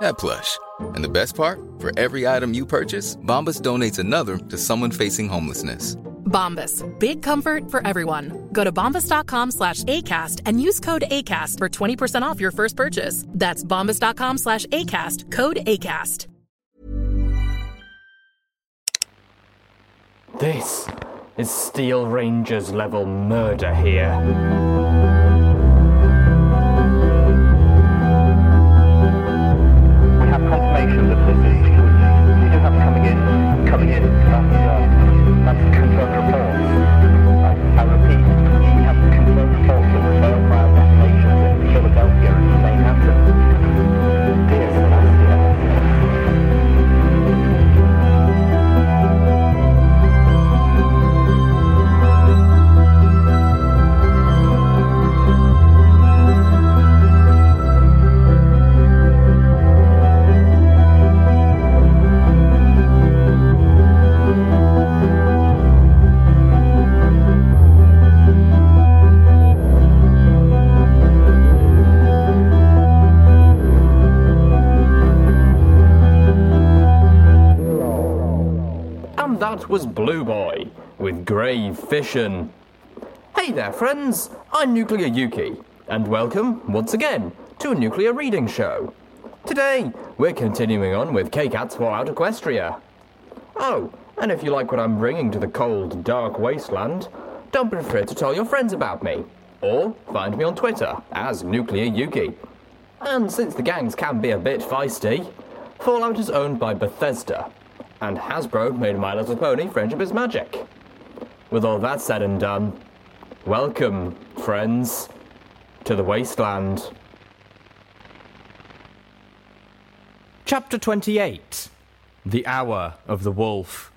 that plush. And the best part? For every item you purchase, Bombas donates another to someone facing homelessness. Bombas. Big comfort for everyone. Go to bombas.com slash ACAST and use code ACAST for 20% off your first purchase. That's bombas.com slash ACAST. Code ACAST. This is Steel Rangers level murder here. Fission. Hey there, friends! I'm Nuclear Yuki, and welcome once again to a nuclear reading show. Today, we're continuing on with Kkat's Fallout Equestria. Oh, and if you like what I'm bringing to the cold, dark wasteland, don't be afraid to tell your friends about me. Or find me on Twitter as Nuclear Yuki. And since the gangs can be a bit feisty, Fallout is owned by Bethesda, and Hasbro made My Little Pony Friendship is Magic. With all that said and done, welcome, friends, to the wasteland. Chapter 28 The Hour of the Wolf.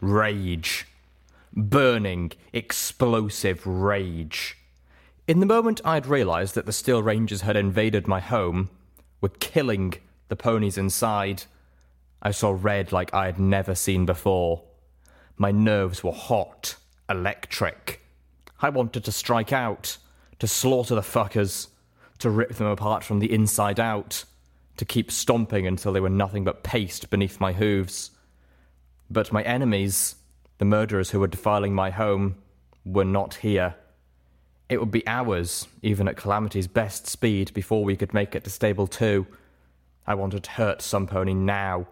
Rage. Burning, explosive rage. In the moment I'd realised that the Steel Rangers had invaded my home, were killing the ponies inside, I saw red like I had never seen before. My nerves were hot, electric. I wanted to strike out, to slaughter the fuckers, to rip them apart from the inside out, to keep stomping until they were nothing but paste beneath my hooves. But my enemies, the murderers who were defiling my home, were not here. It would be hours, even at Calamity's best speed, before we could make it to Stable 2. I wanted to hurt some pony now.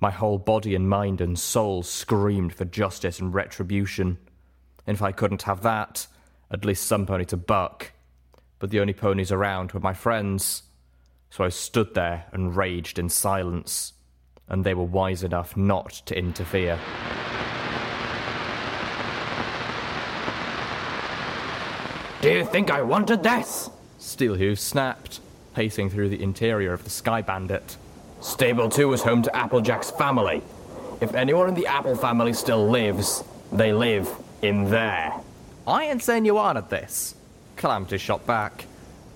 My whole body and mind and soul screamed for justice and retribution. And if I couldn't have that, at least some pony to buck. But the only ponies around were my friends. So I stood there and raged in silence, and they were wise enough not to interfere. Do you think I wanted this? Steelhooves snapped, pacing through the interior of the Sky Bandit. Stable 2 was home to Applejack's family. If anyone in the Apple family still lives, they live in there. I ain't saying you aren't at this. Calamity shot back.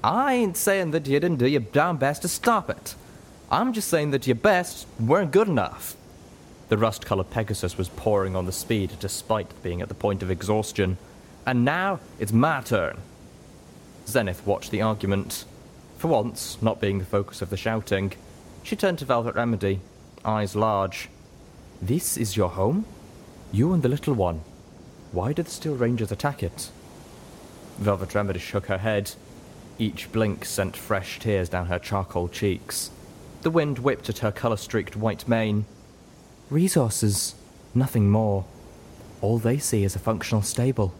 I ain't saying that you didn't do your damn best to stop it. I'm just saying that your best weren't good enough. The rust colored Pegasus was pouring on the speed despite being at the point of exhaustion. And now it's my turn. Xenith watched the argument. For once, not being the focus of the shouting. She turned to Velvet Remedy, eyes large. This is your home? You and the little one. Why did the Steel Rangers attack it? Velvet Remedy shook her head. Each blink sent fresh tears down her charcoal cheeks. The wind whipped at her colour streaked white mane. Resources, nothing more. All they see is a functional stable.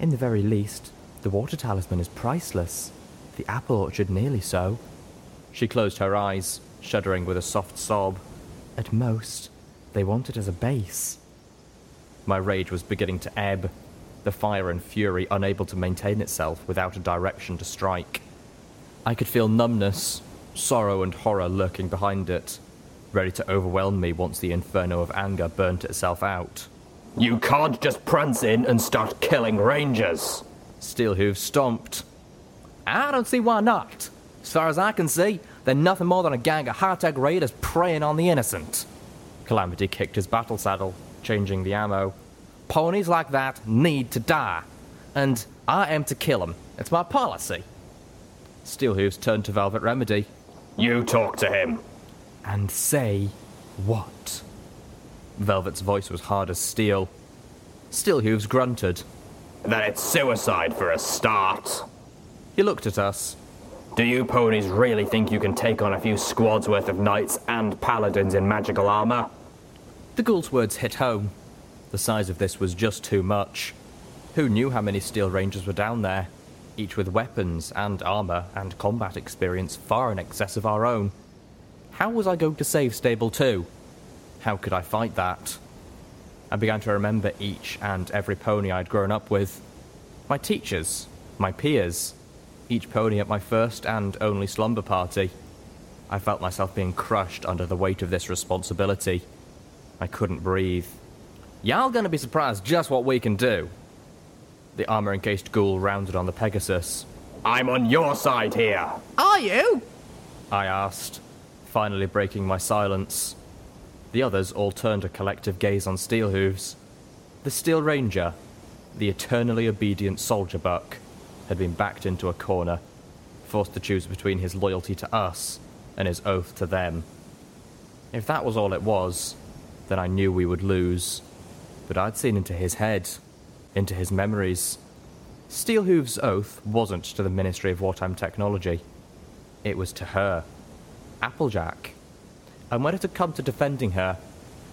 In the very least, the water talisman is priceless. The apple orchard nearly so. She closed her eyes, shuddering with a soft sob. At most, they want it as a base. My rage was beginning to ebb, the fire and fury unable to maintain itself without a direction to strike. I could feel numbness, sorrow, and horror lurking behind it, ready to overwhelm me once the inferno of anger burnt itself out. You can't just prance in and start killing rangers! Steelhoof stomped. I don't see why not. As far as I can see, they're nothing more than a gang of high-tech raiders preying on the innocent. Calamity kicked his battle saddle, changing the ammo. Ponies like that need to die, and I am to kill them. It's my policy. Steelhooves turned to Velvet Remedy. You talk to him. And say what? Velvet's voice was hard as steel. Steelhooves grunted. That it's suicide for a start. He looked at us. Do you ponies really think you can take on a few squads worth of knights and paladins in magical armor? The ghoul's words hit home. The size of this was just too much. Who knew how many steel rangers were down there, each with weapons and armor and combat experience far in excess of our own? How was I going to save Stable 2? How could I fight that? I began to remember each and every pony I'd grown up with. My teachers, my peers, each pony at my first and only slumber party. I felt myself being crushed under the weight of this responsibility. I couldn't breathe. Y'all gonna be surprised just what we can do. The armor encased ghoul rounded on the Pegasus. I'm on your side here. Are you? I asked, finally breaking my silence. The others all turned a collective gaze on Steelhooves. The Steel Ranger, the eternally obedient soldier buck, had been backed into a corner, forced to choose between his loyalty to us and his oath to them. If that was all it was, then I knew we would lose. But I'd seen into his head, into his memories. Steelhooves' oath wasn't to the Ministry of Wartime Technology. It was to her, Applejack. And when it had come to defending her,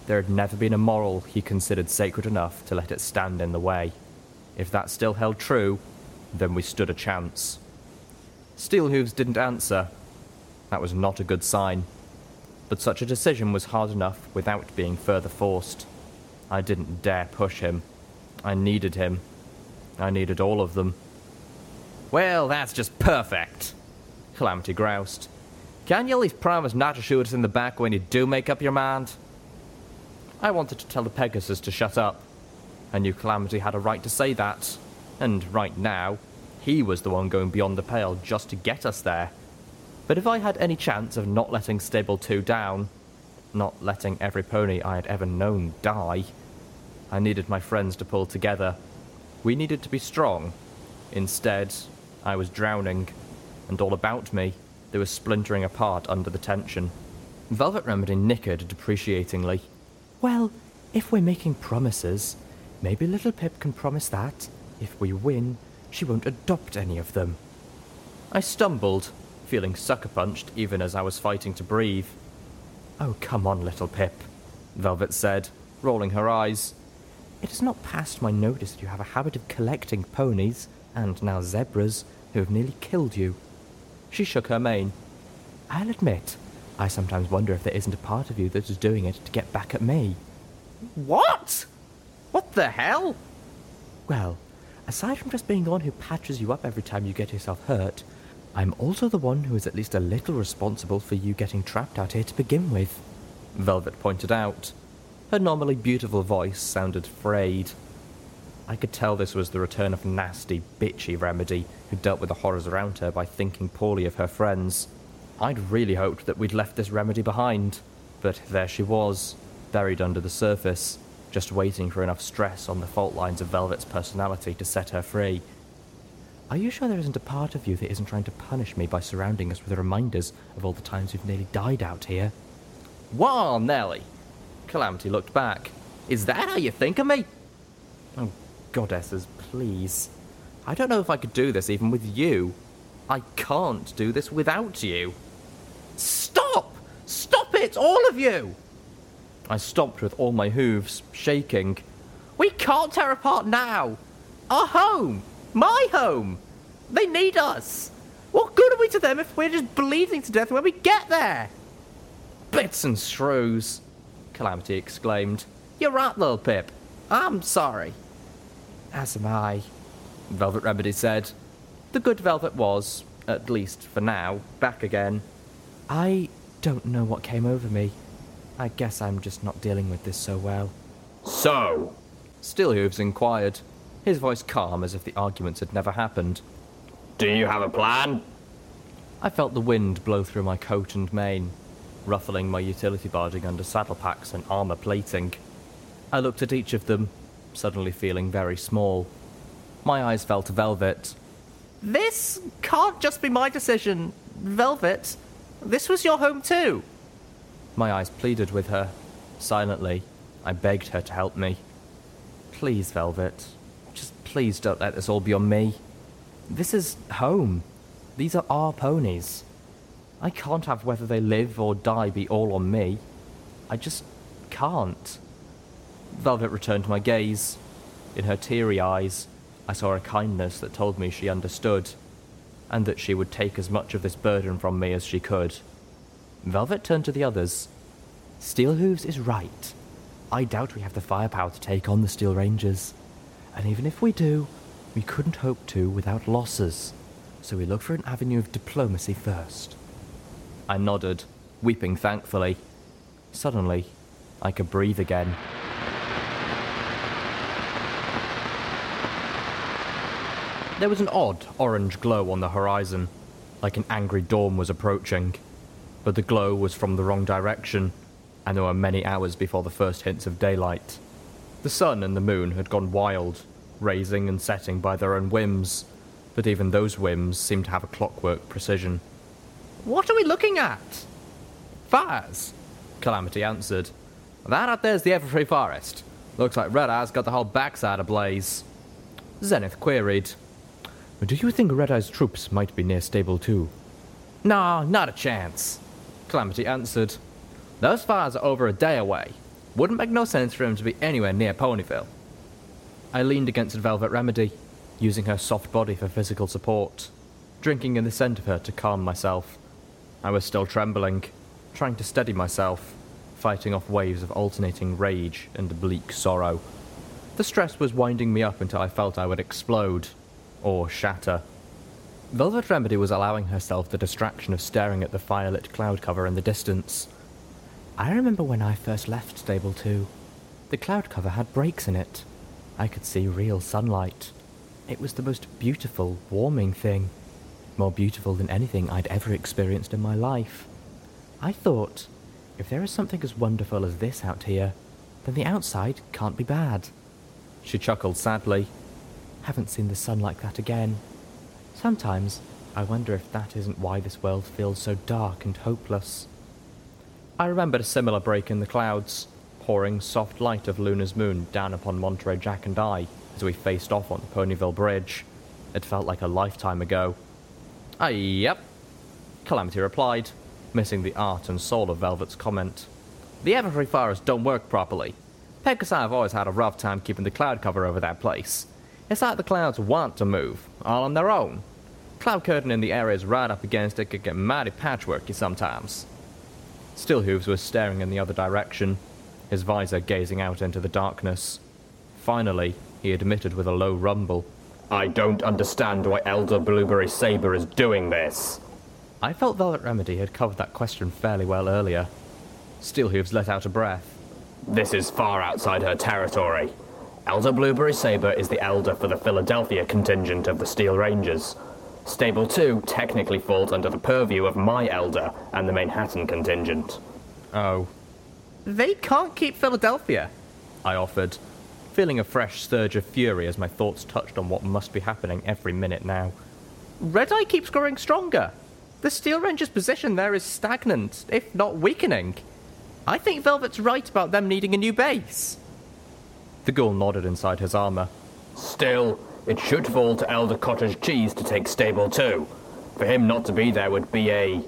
there had never been a moral he considered sacred enough to let it stand in the way. If that still held true, then we stood a chance. Steelhooves didn't answer. That was not a good sign. But such a decision was hard enough without being further forced. I didn't dare push him. I needed him. I needed all of them. Well, that's just perfect, Calamity groused. Can you at least promise not to shoot us in the back when you do make up your mind? I wanted to tell the Pegasus to shut up. I knew Calamity had a right to say that, and right now, he was the one going beyond the pale just to get us there. But if I had any chance of not letting Stable 2 down, not letting every pony I had ever known die, I needed my friends to pull together. We needed to be strong. Instead, I was drowning, and all about me, they were splintering apart under the tension. Velvet Remedy nickered depreciatingly. Well, if we're making promises, maybe Littlepip can promise that, if we win, she won't adopt any of them. I stumbled, feeling sucker punched even as I was fighting to breathe. Oh, come on, Littlepip, Velvet said, rolling her eyes. It has not passed my notice that you have a habit of collecting ponies, and now zebras, who have nearly killed you. She shook her mane. I'll admit, I sometimes wonder if there isn't a part of you that is doing it to get back at me. What? What the hell? Well, aside from just being the one who patches you up every time you get yourself hurt, I'm also the one who is at least a little responsible for you getting trapped out here to begin with. Velvet pointed out. Her normally beautiful voice sounded frayed. I could tell this was the return of nasty, bitchy Remedy, who dealt with the horrors around her by thinking poorly of her friends. I'd really hoped that we'd left this Remedy behind, but there she was, buried under the surface, just waiting for enough stress on the fault lines of Velvet's personality to set her free. Are you sure there isn't a part of you that isn't trying to punish me by surrounding us with reminders of all the times we've nearly died out here? Whoa, Nelly. Calamity looked back. Is that how you think of me? Oh, goddesses, please. I don't know if I could do this even with you. I can't do this without you. Stop! Stop it, all of you! I stopped with all my hooves, shaking. We can't tear apart now! Our home! My home! They need us! What good are we to them if we're just bleeding to death when we get there? Bits and shrews, Calamity exclaimed. You're right, Littlepip. I'm sorry. As am I, Velvet Remedy said. The good Velvet was, at least for now, back again. I don't know what came over me. I guess I'm just not dealing with this so well. So? Steelhooves inquired, his voice calm as if the arguments had never happened. Do you have a plan? I felt the wind blow through my coat and mane, ruffling my utility barding under saddle packs and armour plating. I looked at each of them, suddenly feeling very small. My eyes fell to Velvet. This can't just be my decision, Velvet. This was your home too. My eyes pleaded with her. Silently, I begged her to help me. Please, Velvet. Just please don't let this all be on me. This is home. These are our ponies. I can't have whether they live or die be all on me. I just can't. Velvet returned my gaze. In her teary eyes, I saw a kindness that told me she understood, and that she would take as much of this burden from me as she could. Velvet turned to the others. Steelhooves is right. I doubt we have the firepower to take on the Steel Rangers. And even if we do, we couldn't hope to without losses. So we look for an avenue of diplomacy first. I nodded, weeping thankfully. Suddenly, I could breathe again. There was an odd orange glow on the horizon, like an angry dawn was approaching. But the glow was from the wrong direction, and there were many hours before the first hints of daylight. The sun and the moon had gone wild, raising and setting by their own whims, but even those whims seemed to have a clockwork precision. What are we looking at? Fires, Calamity answered. That up there's the Everfree Forest. Looks like Red Eye's got the whole backside ablaze. Xenith queried. Do you think Red Eye's troops might be near Stable 2? No, not a chance, Calamity answered. Those fires are over a day away. Wouldn't make no sense for him to be anywhere near Ponyville. I leaned against Velvet Remedy, using her soft body for physical support, drinking in the scent of her to calm myself. I was still trembling, trying to steady myself, fighting off waves of alternating rage and bleak sorrow. The stress was winding me up until I felt I would explode, or shatter. Velvet Remedy was allowing herself the distraction of staring at the firelit cloud cover in the distance. I remember when I first left Stable 2. The cloud cover had breaks in it. I could see real sunlight. It was the most beautiful, warming thing. More beautiful than anything I'd ever experienced in my life. I thought, if there is something as wonderful as this out here, then the outside can't be bad. She chuckled sadly. Haven't seen the sun like that again. Sometimes I wonder if that isn't why this world feels so dark and hopeless. I remembered a similar break in the clouds, pouring soft light of Luna's moon down upon Monterey Jack and I as we faced off on the Ponyville Bridge. It felt like a lifetime ago. Ah, yep, Calamity replied, missing the art and soul of Velvet's comment. The Everfree Forest don't work properly. Peg and I have always had a rough time keeping the cloud cover over that place. It's like the clouds want to move, all on their own. Cloud curtain in the areas right up against it could get mighty patchworky sometimes. Steelhooves was staring in the other direction, his visor gazing out into the darkness. Finally, he admitted with a low rumble, I don't understand why Elder Blueberry Saber is doing this. I felt Velvet Remedy had covered that question fairly well earlier. Steelhooves let out a breath. This is far outside her territory. Elder Blueberry Saber is the elder for the Philadelphia contingent of the Steel Rangers. Stable 2 technically falls under the purview of my elder and the Manhattan contingent. Oh. They can't keep Philadelphia, I offered. feeling a fresh surge of fury as my thoughts touched on what must be happening every minute now. Red Eye keeps growing stronger. The Steel Ranger's position there is stagnant, if not weakening. I think Velvet's right about them needing a new base. The ghoul nodded inside his armor. Still, it should fall to Elder Cottage Cheese to take Stable 2. For him not to be there would be a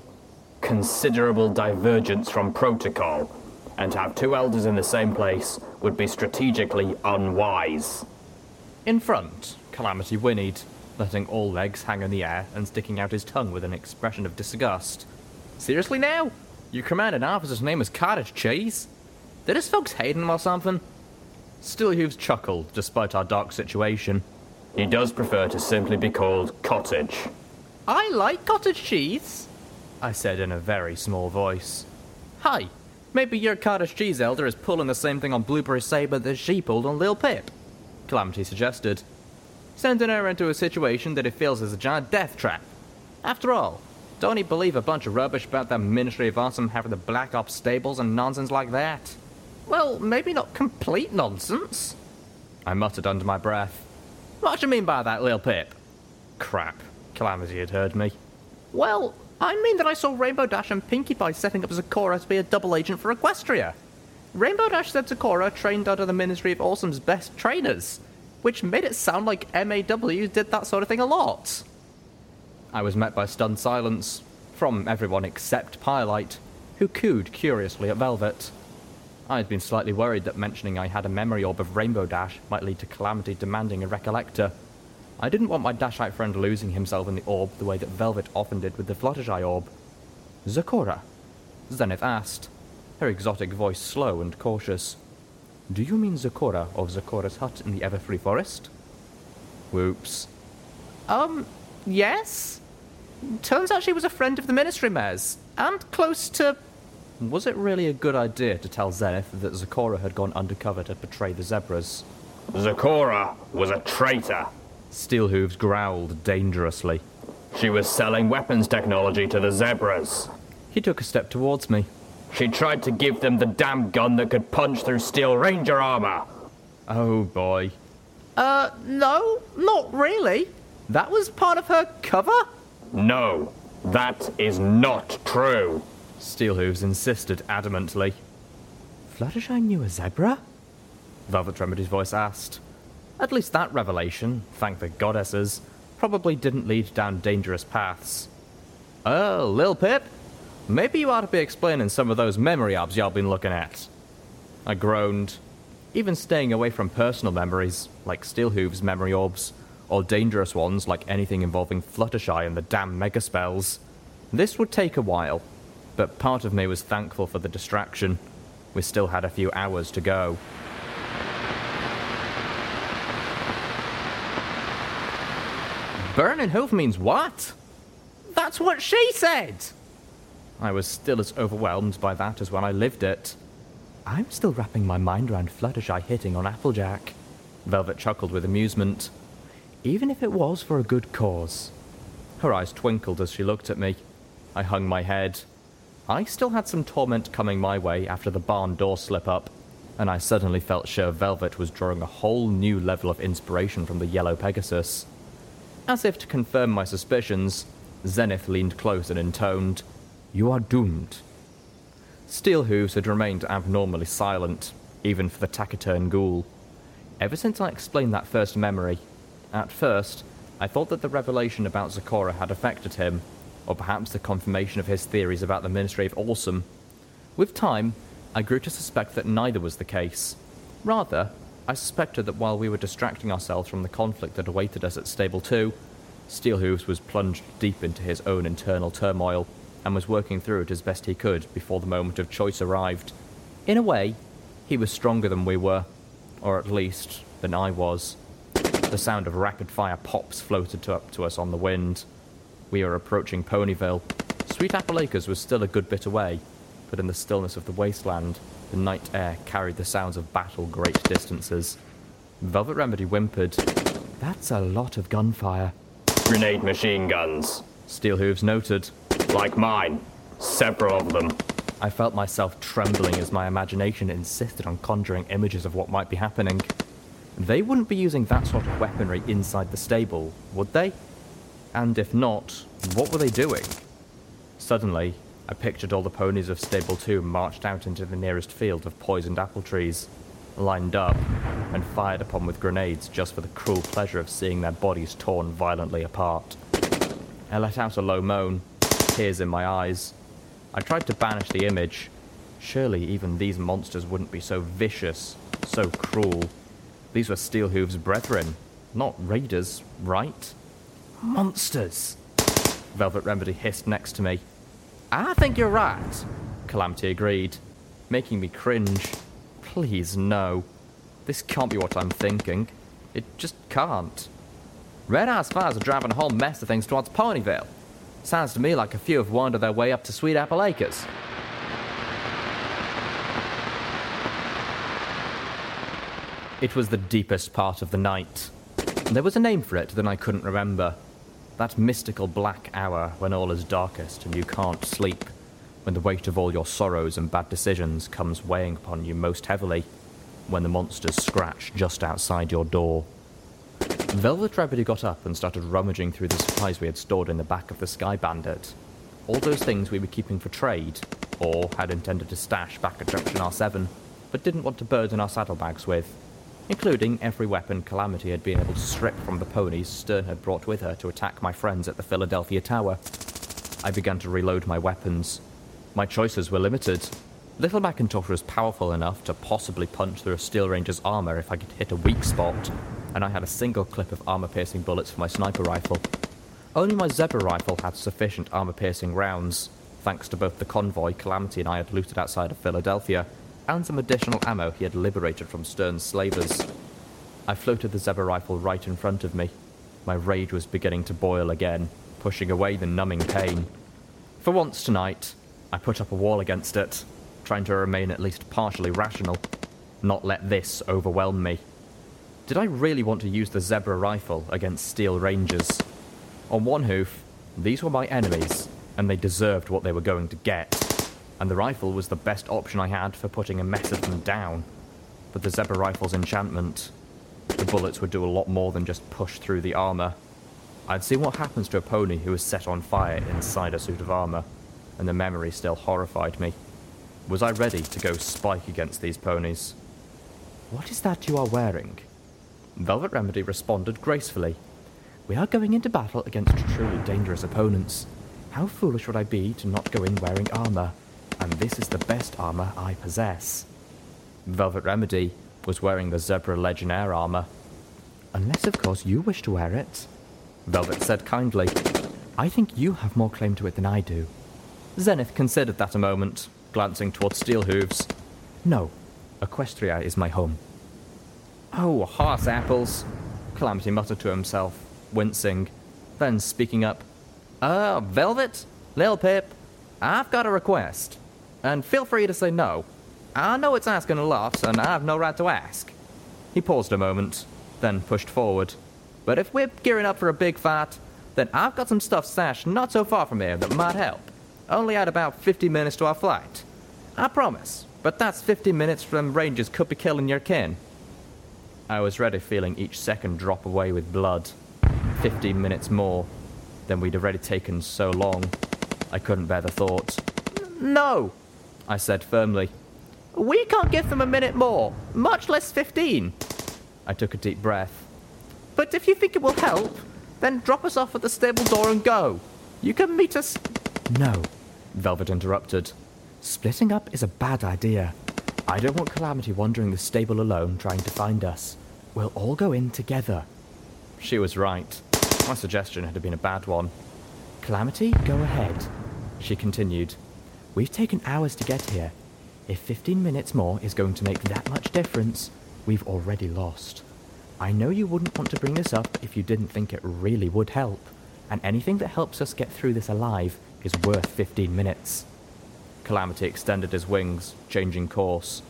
considerable divergence from protocol, and to have two elders in the same place would be strategically unwise. In front, Calamity whinnied, letting all legs hang in the air and sticking out his tongue with an expression of disgust. Seriously now? You command an officer's name is Cottage Cheese? Did his folks hate him or something? Steelhooves chuckled, despite our dark situation. He does prefer to simply be called Cottage. I like cottage cheese. I said in a very small voice. Hi, maybe your cottage cheese elder is pulling the same thing on Blueberry Saber that she pulled on Lil Pip. Calamity suggested, sending her into a situation that he feels is a giant death trap. After all, don't he believe a bunch of rubbish about the Ministry of Awesome having the Black Ops stables and nonsense like that? Well, maybe not complete nonsense. I muttered under my breath. What do you mean by that, Lil Pip? Crap. Calamity had heard me. Well, I mean that I saw Rainbow Dash and Pinkie Pie setting up Zecora to be a double agent for Equestria. Rainbow Dash said Zecora trained under the Ministry of Awesome's best trainers, which made it sound like MAW did that sort of thing a lot. I was met by stunned silence from everyone except Pyrelight, who cooed curiously at Velvet. I had been slightly worried that mentioning I had a memory orb of Rainbow Dash might lead to Calamity demanding a recollector. I didn't want my Dashite friend losing himself in the orb the way that Velvet often did with the Fluttershy orb. Zecora? Xenith asked, her exotic voice slow and cautious. Do you mean Zecora of Zecora's hut in the Everfree Forest? Whoops. Um, yes? Turns out she was a friend of the Ministry Mares, and close to. Was it really a good idea to tell Xenith that Zecora had gone undercover to betray the zebras? Zecora was a traitor. Steelhooves growled dangerously. She was selling weapons technology to the zebras. He took a step towards me. She tried to give them the damn gun that could punch through Steel Ranger armor. Oh boy. Uh, no, not really. That was part of her cover? No, that is not true. Steelhooves insisted adamantly. Fluttershy knew a zebra? Velvet Remedy's voice asked. At least that revelation, thank the goddesses, probably didn't lead down dangerous paths. Oh, Lil Pip, maybe you ought to be explaining some of those memory orbs y'all been looking at. I groaned. Even staying away from personal memories, like Steelhooves' memory orbs, or dangerous ones like anything involving Fluttershy and the damn mega spells. This would take a while, but part of me was thankful for the distraction. We still had a few hours to go. Burning hoof means what? That's what she said! I was still as overwhelmed by that as when I lived it. I'm still wrapping my mind around Fluttershy hitting on Applejack. Velvet chuckled with amusement. Even if it was for a good cause. Her eyes twinkled as she looked at me. I hung my head. I still had some torment coming my way after the barn door slip up, and I suddenly felt sure Velvet was drawing a whole new level of inspiration from the Yellow Pegasus. As if to confirm my suspicions, Xenith leaned close and intoned, You are doomed. Steelhooves had remained abnormally silent, even for the taciturn ghoul. Ever since I explained that first memory, at first, I thought that the revelation about Zecora had affected him, or perhaps the confirmation of his theories about the Ministry of Awesome. With time, I grew to suspect that neither was the case. Rather, I suspected that while we were distracting ourselves from the conflict that awaited us at Stable 2, Steelhooves was plunged deep into his own internal turmoil and was working through it as best he could before the moment of choice arrived. In a way, he was stronger than we were, or at least than I was. The sound of rapid fire pops floated up to us on the wind. We were approaching Ponyville. Sweet Apple Acres was still a good bit away, but in the stillness of the wasteland, the night air carried the sounds of battle great distances. Velvet Remedy whimpered, That's a lot of gunfire. Grenade machine guns. Steelhooves noted, Like mine. Several of them. I felt myself trembling as my imagination insisted on conjuring images of what might be happening. They wouldn't be using that sort of weaponry inside the stable, would they? And if not, what were they doing? Suddenly, I pictured all the ponies of Stable 2 marched out into the nearest field of poisoned apple trees, lined up, and fired upon with grenades just for the cruel pleasure of seeing their bodies torn violently apart. I let out a low moan, tears in my eyes. I tried to banish the image. Surely even these monsters wouldn't be so vicious, so cruel. These were Steelhooves' brethren, not raiders, right? Monsters! Velvet Remedy hissed next to me. I think you're right, Calamity agreed, making me cringe. Please, no. This can't be what I'm thinking. It just can't. Red Eyes Fires are driving a whole mess of things towards Ponyville. Sounds to me like a few have wandered their way up to Sweet Apple Acres. It was the deepest part of the night. There was a name for it that I couldn't remember. That mystical black hour when all is darkest and you can't sleep, when the weight of all your sorrows and bad decisions comes weighing upon you most heavily, when the monsters scratch just outside your door. Velvet Remedy got up and started rummaging through the supplies we had stored in the back of the Sky Bandit. All those things we were keeping for trade, or had intended to stash back at Junction R7, but didn't want to burden our saddlebags with including every weapon Calamity had been able to strip from the ponies Stern had brought with her to attack my friends at the Philadelphia Tower. I began to reload my weapons. My choices were limited. Little Macintosh was powerful enough to possibly punch through a Steel Ranger's armor if I could hit a weak spot, and I had a single clip of armor piercing bullets for my sniper rifle. Only my Zebra rifle had sufficient armor piercing rounds, thanks to both the convoy Calamity and I had looted outside of Philadelphia and some additional ammo he had liberated from Stern's slavers. I floated the Zebra rifle right in front of me. My rage was beginning to boil again, pushing away the numbing pain. For once tonight, I put up a wall against it, trying to remain at least partially rational, not let this overwhelm me. Did I really want to use the Zebra rifle against Steel Rangers? On one hoof, these were my enemies, and they deserved what they were going to get and the rifle was the best option I had for putting a mess of them down. But the Zebra rifle's enchantment, the bullets would do a lot more than just push through the armour. I'd seen what happens to a pony who is set on fire inside a suit of armour, and the memory still horrified me. Was I ready to go spike against these ponies? What is that you are wearing? Velvet Remedy responded gracefully. We are going into battle against truly dangerous opponents. How foolish would I be to not go in wearing armour? And this is the best armor I possess. Velvet Remedy was wearing the Zebra Legionnaire armor. Unless, of course, you wish to wear it, Velvet said kindly. I think you have more claim to it than I do. Xenith considered that a moment, glancing towards steel hooves. No, Equestria is my home. Oh, horse apples, Calamity muttered to himself, wincing, then speaking up. Uh, Velvet? Lil Pip, I've got a request and feel free to say no. I know it's asking a lot, and I have no right to ask. He paused a moment, then pushed forward. But if we're gearing up for a big fight, then I've got some stuff stashed not so far from here that might help. Only at about 50 minutes to our flight. I promise, but that's 50 minutes from Rangers could be killing your kin. I was ready feeling each second drop away with blood. 15 minutes more than we'd already taken so long. I couldn't bear the thought. No! I said firmly. We can't give them a minute more, much less 15. I took a deep breath. But if you think it will help, then drop us off at the stable door and go. You can meet us. No, Velvet interrupted. Splitting up is a bad idea. I don't want Calamity wandering the stable alone trying to find us. We'll all go in together. She was right. My suggestion had been a bad one. Calamity, go ahead, she continued. We've taken hours to get here. If 15 minutes more is going to make that much difference, we've already lost. I know you wouldn't want to bring this up if you didn't think it really would help, and anything that helps us get through this alive is worth 15 minutes. Calamity extended his wings, changing course.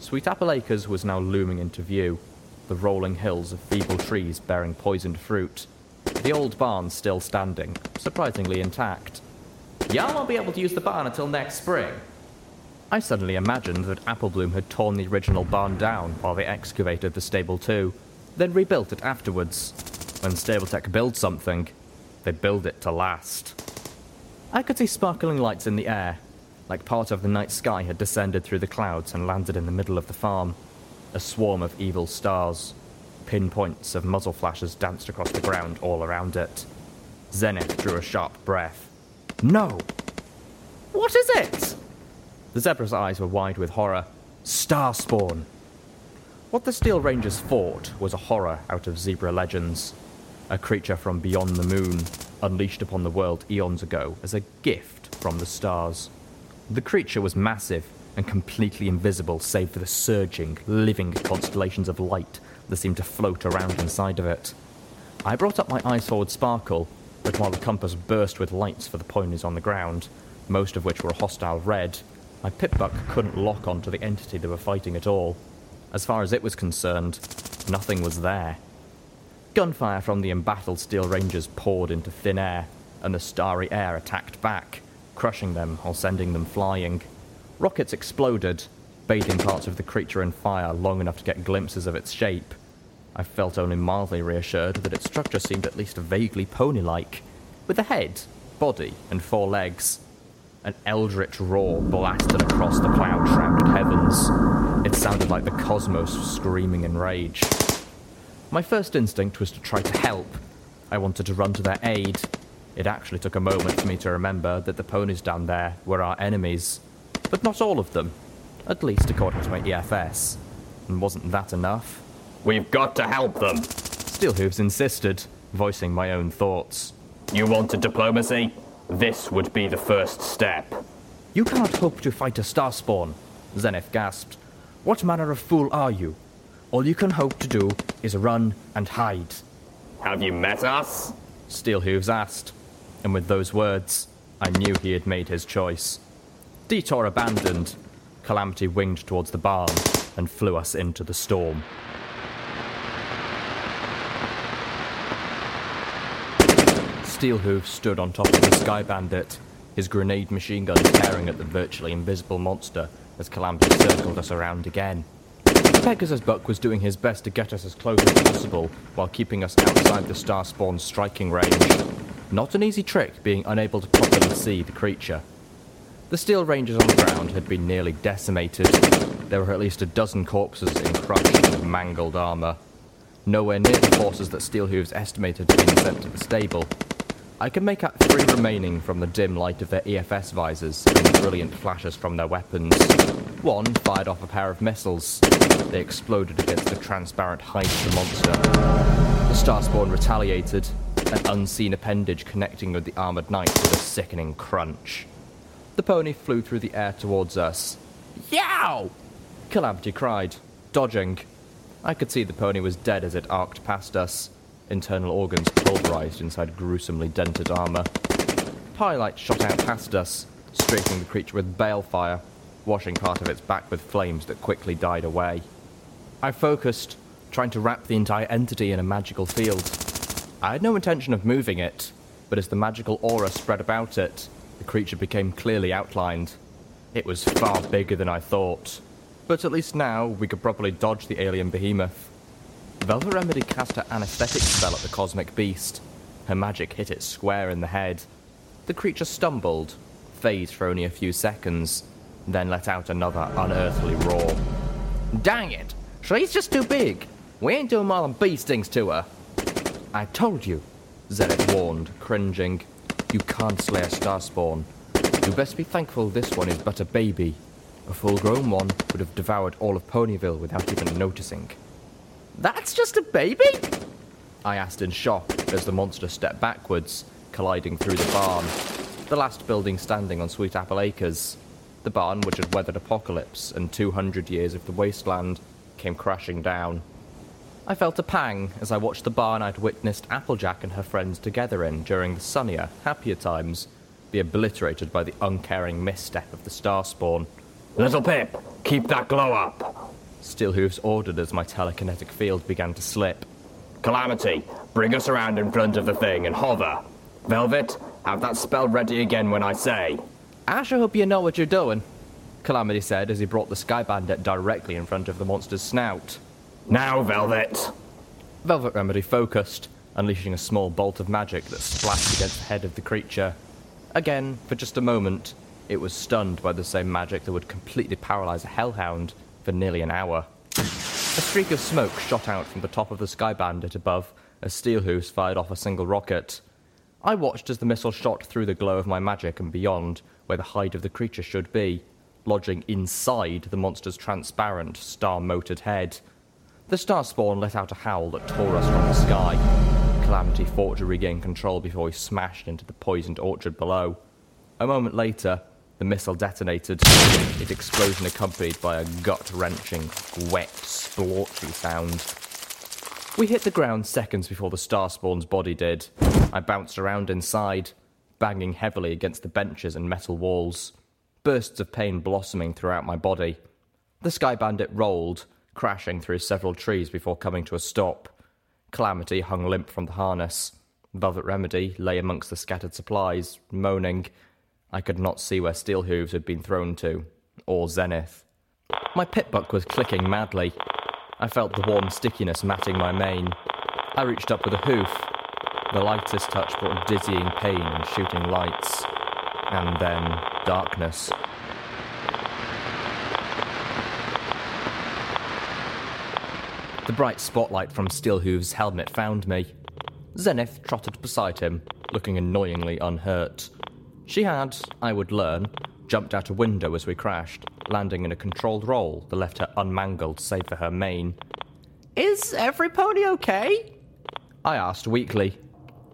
Sweet Apple Acres was now looming into view, the rolling hills of feeble trees bearing poisoned fruit. The old barn still standing, surprisingly intact. Y'all won't be able to use the barn until next spring. I suddenly imagined that Applebloom had torn the original barn down while they excavated the stable too, then rebuilt it afterwards. When Stable-Tec builds something, they build it to last. I could see sparkling lights in the air, like part of the night sky had descended through the clouds and landed in the middle of the farm. A swarm of evil stars. Pinpoints of muzzle flashes danced across the ground all around it. Xenith drew a sharp breath. No! What is it? The zebra's eyes were wide with horror. Starspawn! What the Steel Rangers fought was a horror out of zebra legends. A creature from beyond the moon, unleashed upon the world eons ago as a gift from the stars. The creature was massive and completely invisible save for the surging, living constellations of light that seemed to float around inside of it. I brought up my eyes forward sparkle, but while the compass burst with lights for the ponies on the ground, most of which were a hostile red, my Pip-Buck couldn't lock onto the entity they were fighting at all. As far as it was concerned, nothing was there. Gunfire from the embattled Steel Rangers poured into thin air, and the starry air attacked back, crushing them or sending them flying. Rockets exploded, bathing parts of the creature in fire long enough to get glimpses of its shape. I felt only mildly reassured that its structure seemed at least vaguely pony like, with a head, body, and four legs. An eldritch roar blasted across the cloud shrouded heavens. It sounded like the cosmos screaming in rage. My first instinct was to try to help. I wanted to run to their aid. It actually took a moment for me to remember that the ponies down there were our enemies. But not all of them. At least according to my EFS. And wasn't that enough? We've got to help them. Steelhooves insisted, voicing my own thoughts. You wanted diplomacy? This would be the first step. You cannot hope to fight a Starspawn, Xenith gasped. What manner of fool are you? All you can hope to do is run and hide. Have you met us? Steelhooves asked, and with those words, I knew he had made his choice. Detour abandoned, Calamity winged towards the barn and flew us into the storm. Steelhooves stood on top of the Sky Bandit, his grenade machine gun tearing at the virtually invisible monster as Calamity circled us around again. Pegasus Buck was doing his best to get us as close as possible while keeping us outside the star spawn's striking range. Not an easy trick being unable to properly see the creature. The Steel Rangers on the ground had been nearly decimated. There were at least a dozen corpses in crushed and mangled armour. Nowhere near the forces that Steelhooves estimated had been sent to the stable. I can make out three remaining from the dim light of their EFS visors and brilliant flashes from their weapons. One fired off a pair of missiles. They exploded against the transparent hide of the monster. The Starspawn retaliated, an unseen appendage connecting with the armored knight with a sickening crunch. The pony flew through the air towards us. Yow! Calamity cried, dodging. I could see the pony was dead as it arced past us internal organs pulverized inside gruesomely dented armor. Pyrelight shot out past us, streaking the creature with balefire, washing part of its back with flames that quickly died away. I focused, trying to wrap the entire entity in a magical field. I had no intention of moving it, but as the magical aura spread about it, the creature became clearly outlined. It was far bigger than I thought, but at least now we could properly dodge the alien behemoth. Velvet Remedy cast her anesthetic spell at the cosmic beast. Her magic hit it square in the head. The creature stumbled, fazed for only a few seconds, then let out another unearthly roar. Dang it! She's just too big! We ain't doing more than bee stings to her! I told you, Xenith warned, cringing. You can't slay a Starspawn. You best be thankful this one is but a baby. A full grown one would have devoured all of Ponyville without even noticing. That's just a baby? I asked in shock as the monster stepped backwards, colliding through the barn, the last building standing on Sweet Apple Acres. The barn, which had weathered apocalypse and 200 years of the wasteland, came crashing down. I felt a pang as I watched the barn I'd witnessed Applejack and her friends together in during the sunnier, happier times be obliterated by the uncaring misstep of the Starspawn. Little Pip, keep that glow up. Steelhooves ordered as my telekinetic field began to slip. Calamity, bring us around in front of the thing and hover. Velvet, have that spell ready again when I say. Ash, I sure hope you know what you're doing. Calamity said as he brought the Sky Bandit directly in front of the monster's snout. Now, Velvet! Velvet Remedy focused, unleashing a small bolt of magic that splashed against the head of the creature. Again, for just a moment, it was stunned by the same magic that would completely paralyze a hellhound for nearly an hour. A streak of smoke shot out from the top of the Sky Bandit above as Steelhooves fired off a single rocket. I watched as the missile shot through the glow of my magic and beyond, where the hide of the creature should be, lodging inside the monster's transparent, star motored head. The star spawn let out a howl that tore us from the sky. Calamity fought to regain control before he smashed into the poisoned orchard below. A moment later, the missile detonated, its explosion accompanied by a gut wrenching, wet, splotchy sound. We hit the ground seconds before the star spawn's body did. I bounced around inside, banging heavily against the benches and metal walls, bursts of pain blossoming throughout my body. The Sky Bandit rolled, crashing through several trees before coming to a stop. Calamity hung limp from the harness. Velvet Remedy lay amongst the scattered supplies, moaning. I could not see where Steelhooves had been thrown to, or Xenith. My Pip-Buck was clicking madly. I felt the warm stickiness matting my mane. I reached up with a hoof. The lightest touch brought dizzying pain and shooting lights. And then darkness. The bright spotlight from Steelhooves' helmet found me. Xenith trotted beside him, looking annoyingly unhurt. She had, I would learn, jumped out a window as we crashed, landing in a controlled roll that left her unmangled save for her mane. Is every pony okay? I asked weakly.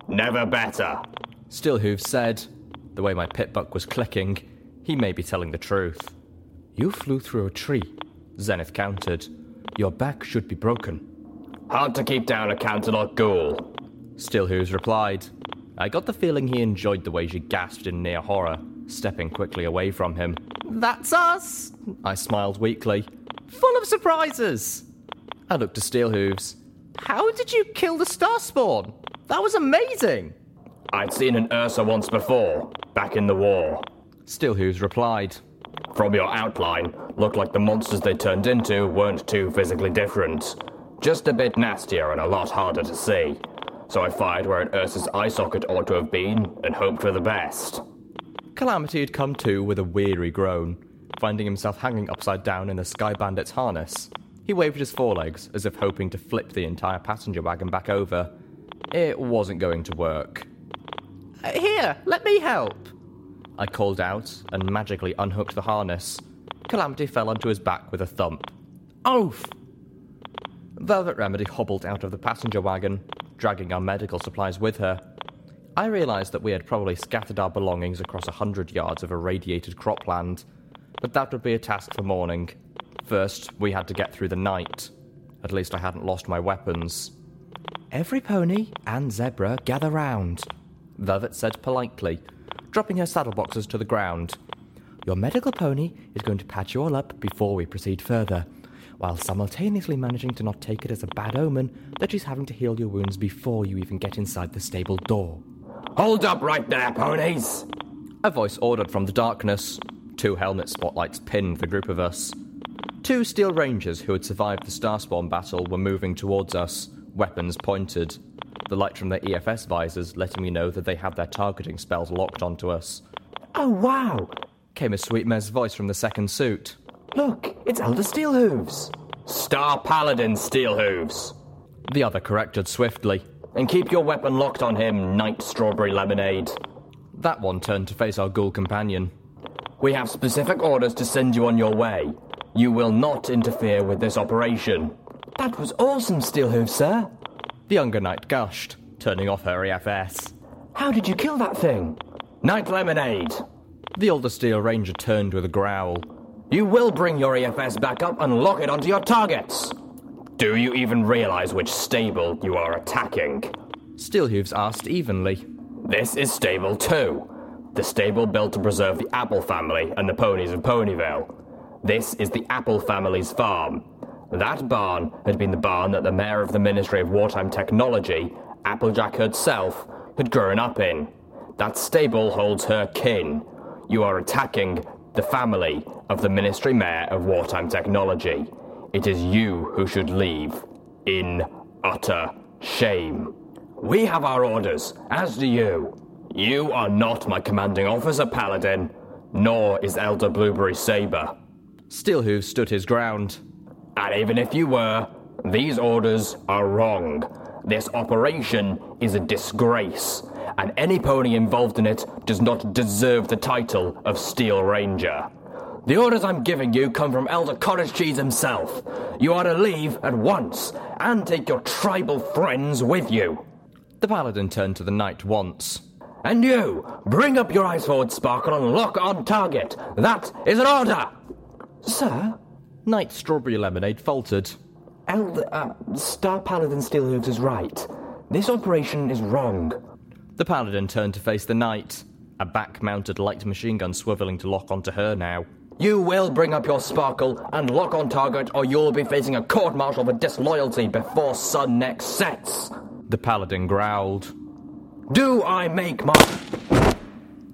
Never better. Steelhooves said, the way my Pip-Buck was clicking, he may be telling the truth. You flew through a tree, Xenith countered. Your back should be broken. Hard to keep down a Canterlot ghoul. Steelhooves replied. I got the feeling he enjoyed the way she gasped in near horror, stepping quickly away from him. That's us! I smiled weakly. Full of surprises! I looked to Steelhooves. How did you kill the Starspawn? That was amazing! I'd seen an Ursa once before, back in the war. Steelhooves replied. From your outline, looked like the monsters they turned into weren't too physically different. Just a bit nastier and a lot harder to see. So I fired where an Ursa's eye socket ought to have been and hoped for the best. Calamity had come to with a weary groan, finding himself hanging upside down in the Sky Bandit's harness. He waved his forelegs as if hoping to flip the entire passenger wagon back over. It wasn't going to work. Here, let me help. I called out and magically unhooked the harness. Calamity fell onto his back with a thump. Oof! Velvet Remedy hobbled out of the passenger wagon, dragging our medical supplies with her. I realised that we had probably scattered our belongings across a hundred yards of irradiated cropland, but that would be a task for morning. First, we had to get through the night. At least I hadn't lost my weapons. Every pony and zebra gather round, Velvet said politely, dropping her saddle boxes to the ground. Your medical pony is going to patch you all up before we proceed further, while simultaneously managing to not take it as a bad omen that she's having to heal your wounds before you even get inside the stable door. Hold up right there, ponies! A voice ordered from the darkness. Two helmet spotlights pinned the group of us. Two steel rangers who had survived the Starspawn battle were moving towards us, weapons pointed. The light from their EFS visors letting me know that they had their targeting spells locked onto us. Oh, wow! Came a sweet Mez voice from the second suit. Look, it's Elder Steelhooves. Star Paladin Steelhooves. The other corrected swiftly. And keep your weapon locked on him, Knight Strawberry Lemonade. That one turned to face our ghoul companion. We have specific orders to send you on your way. You will not interfere with this operation. That was awesome, Steelhooves, sir. The younger knight gushed, turning off her EFS. How did you kill that thing? Knight Lemonade. The older Steel Ranger turned with a growl. You will bring your EFS back up and lock it onto your targets. Do you even realize which stable you are attacking? Steelhooves asked evenly. This is Stable 2, the stable built to preserve the Apple family and the ponies of Ponyville. This is the Apple family's farm. That barn had been the barn that the mayor of the Ministry of Wartime Technology, Applejack herself, had grown up in. That stable holds her kin. You are attacking the family of the Ministry Mare of Wartime Technology. It is you who should leave. In utter shame. We have our orders, as do you. You are not my commanding officer, Paladin, nor is Elder Blueberry Saber. Steelhooves stood his ground. And even if you were, these orders are wrong. This operation is a disgrace, and any pony involved in it does not deserve the title of Steel Ranger. The orders I'm giving you come from Elder Cottage Cheese himself. You are to leave at once and take your tribal friends with you. The paladin turned to the knight once. And you, bring up your eyes forward, Sparkle, and lock on target. That is an order. Sir? Knight Strawberry Lemonade faltered. Elder, uh, Star Paladin Steelhooves is right. This operation is wrong. The paladin turned to face the knight, a back mounted light machine gun swiveling to lock onto her now. You will bring up your sparkle and lock on target, or you'll be facing a court martial for disloyalty before sun next sets. The paladin growled. Do I make my.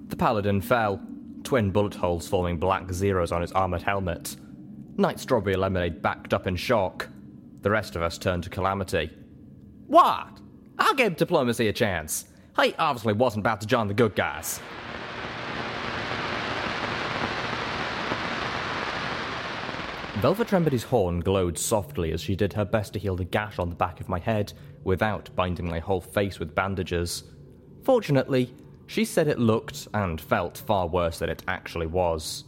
The paladin fell, twin bullet holes forming black zeros on his armored helmet. Knight Strawberry Lemonade backed up in shock. The rest of us turned to Calamity. What? I'll give diplomacy a chance. He obviously wasn't about to join the good guys. Velvet Remedy's horn glowed softly as she did her best to heal the gash on the back of my head without binding my whole face with bandages. Fortunately, she said it looked and felt far worse than it actually was.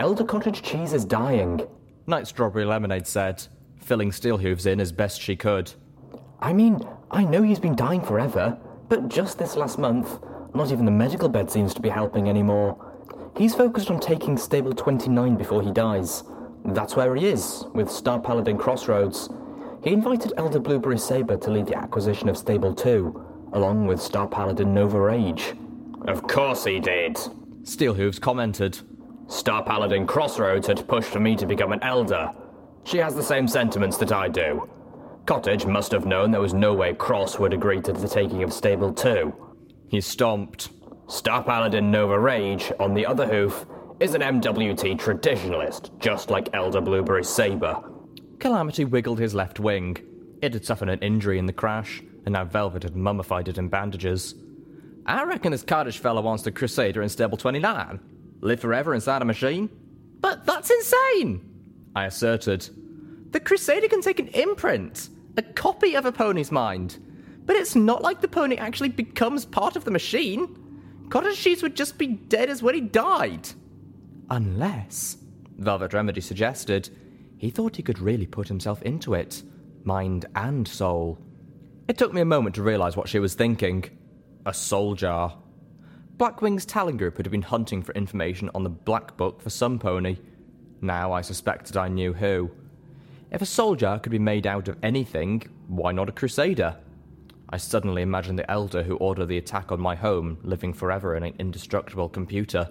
Elder Cottage Cheese is dying. Knight Strawberry Lemonade said, filling Steelhooves in as best she could. I mean, I know he's been dying forever, but just this last month, not even the medical bed seems to be helping anymore. He's focused on taking Stable 29 before he dies. That's where he is, with Star Paladin Crossroads. He invited Elder Blueberry Saber to lead the acquisition of Stable 2, along with Star Paladin Nova Rage. Of course he did. Steelhooves commented. Star Paladin Crossroads had pushed for me to become an elder. She has the same sentiments that I do. Cottage must have known there was no way Cross would agree to the taking of Stable 2. He stomped. Star Paladin Nova Rage, on the other hoof, is an MWT traditionalist, just like Elder Blueberry Saber. Calamity wiggled his left wing. It had suffered an injury in the crash, and now Velvet had mummified it in bandages. I reckon this cottage fellow wants the Crusader in Stable 29. Live forever inside a machine? But that's insane! I asserted. The Crusader can take an imprint, a copy of a pony's mind. But it's not like the pony actually becomes part of the machine. Cottage Cheese would just be dead as when he died. Unless, Velvet Remedy suggested, he thought he could really put himself into it, mind and soul. It took me a moment to realize what she was thinking. A soul jar. Blackwing's Talon group had been hunting for information on the Black Book for some pony. Now I suspected I knew who. If a soul jar could be made out of anything, why not a crusader? I suddenly imagined the elder who ordered the attack on my home living forever in an indestructible computer.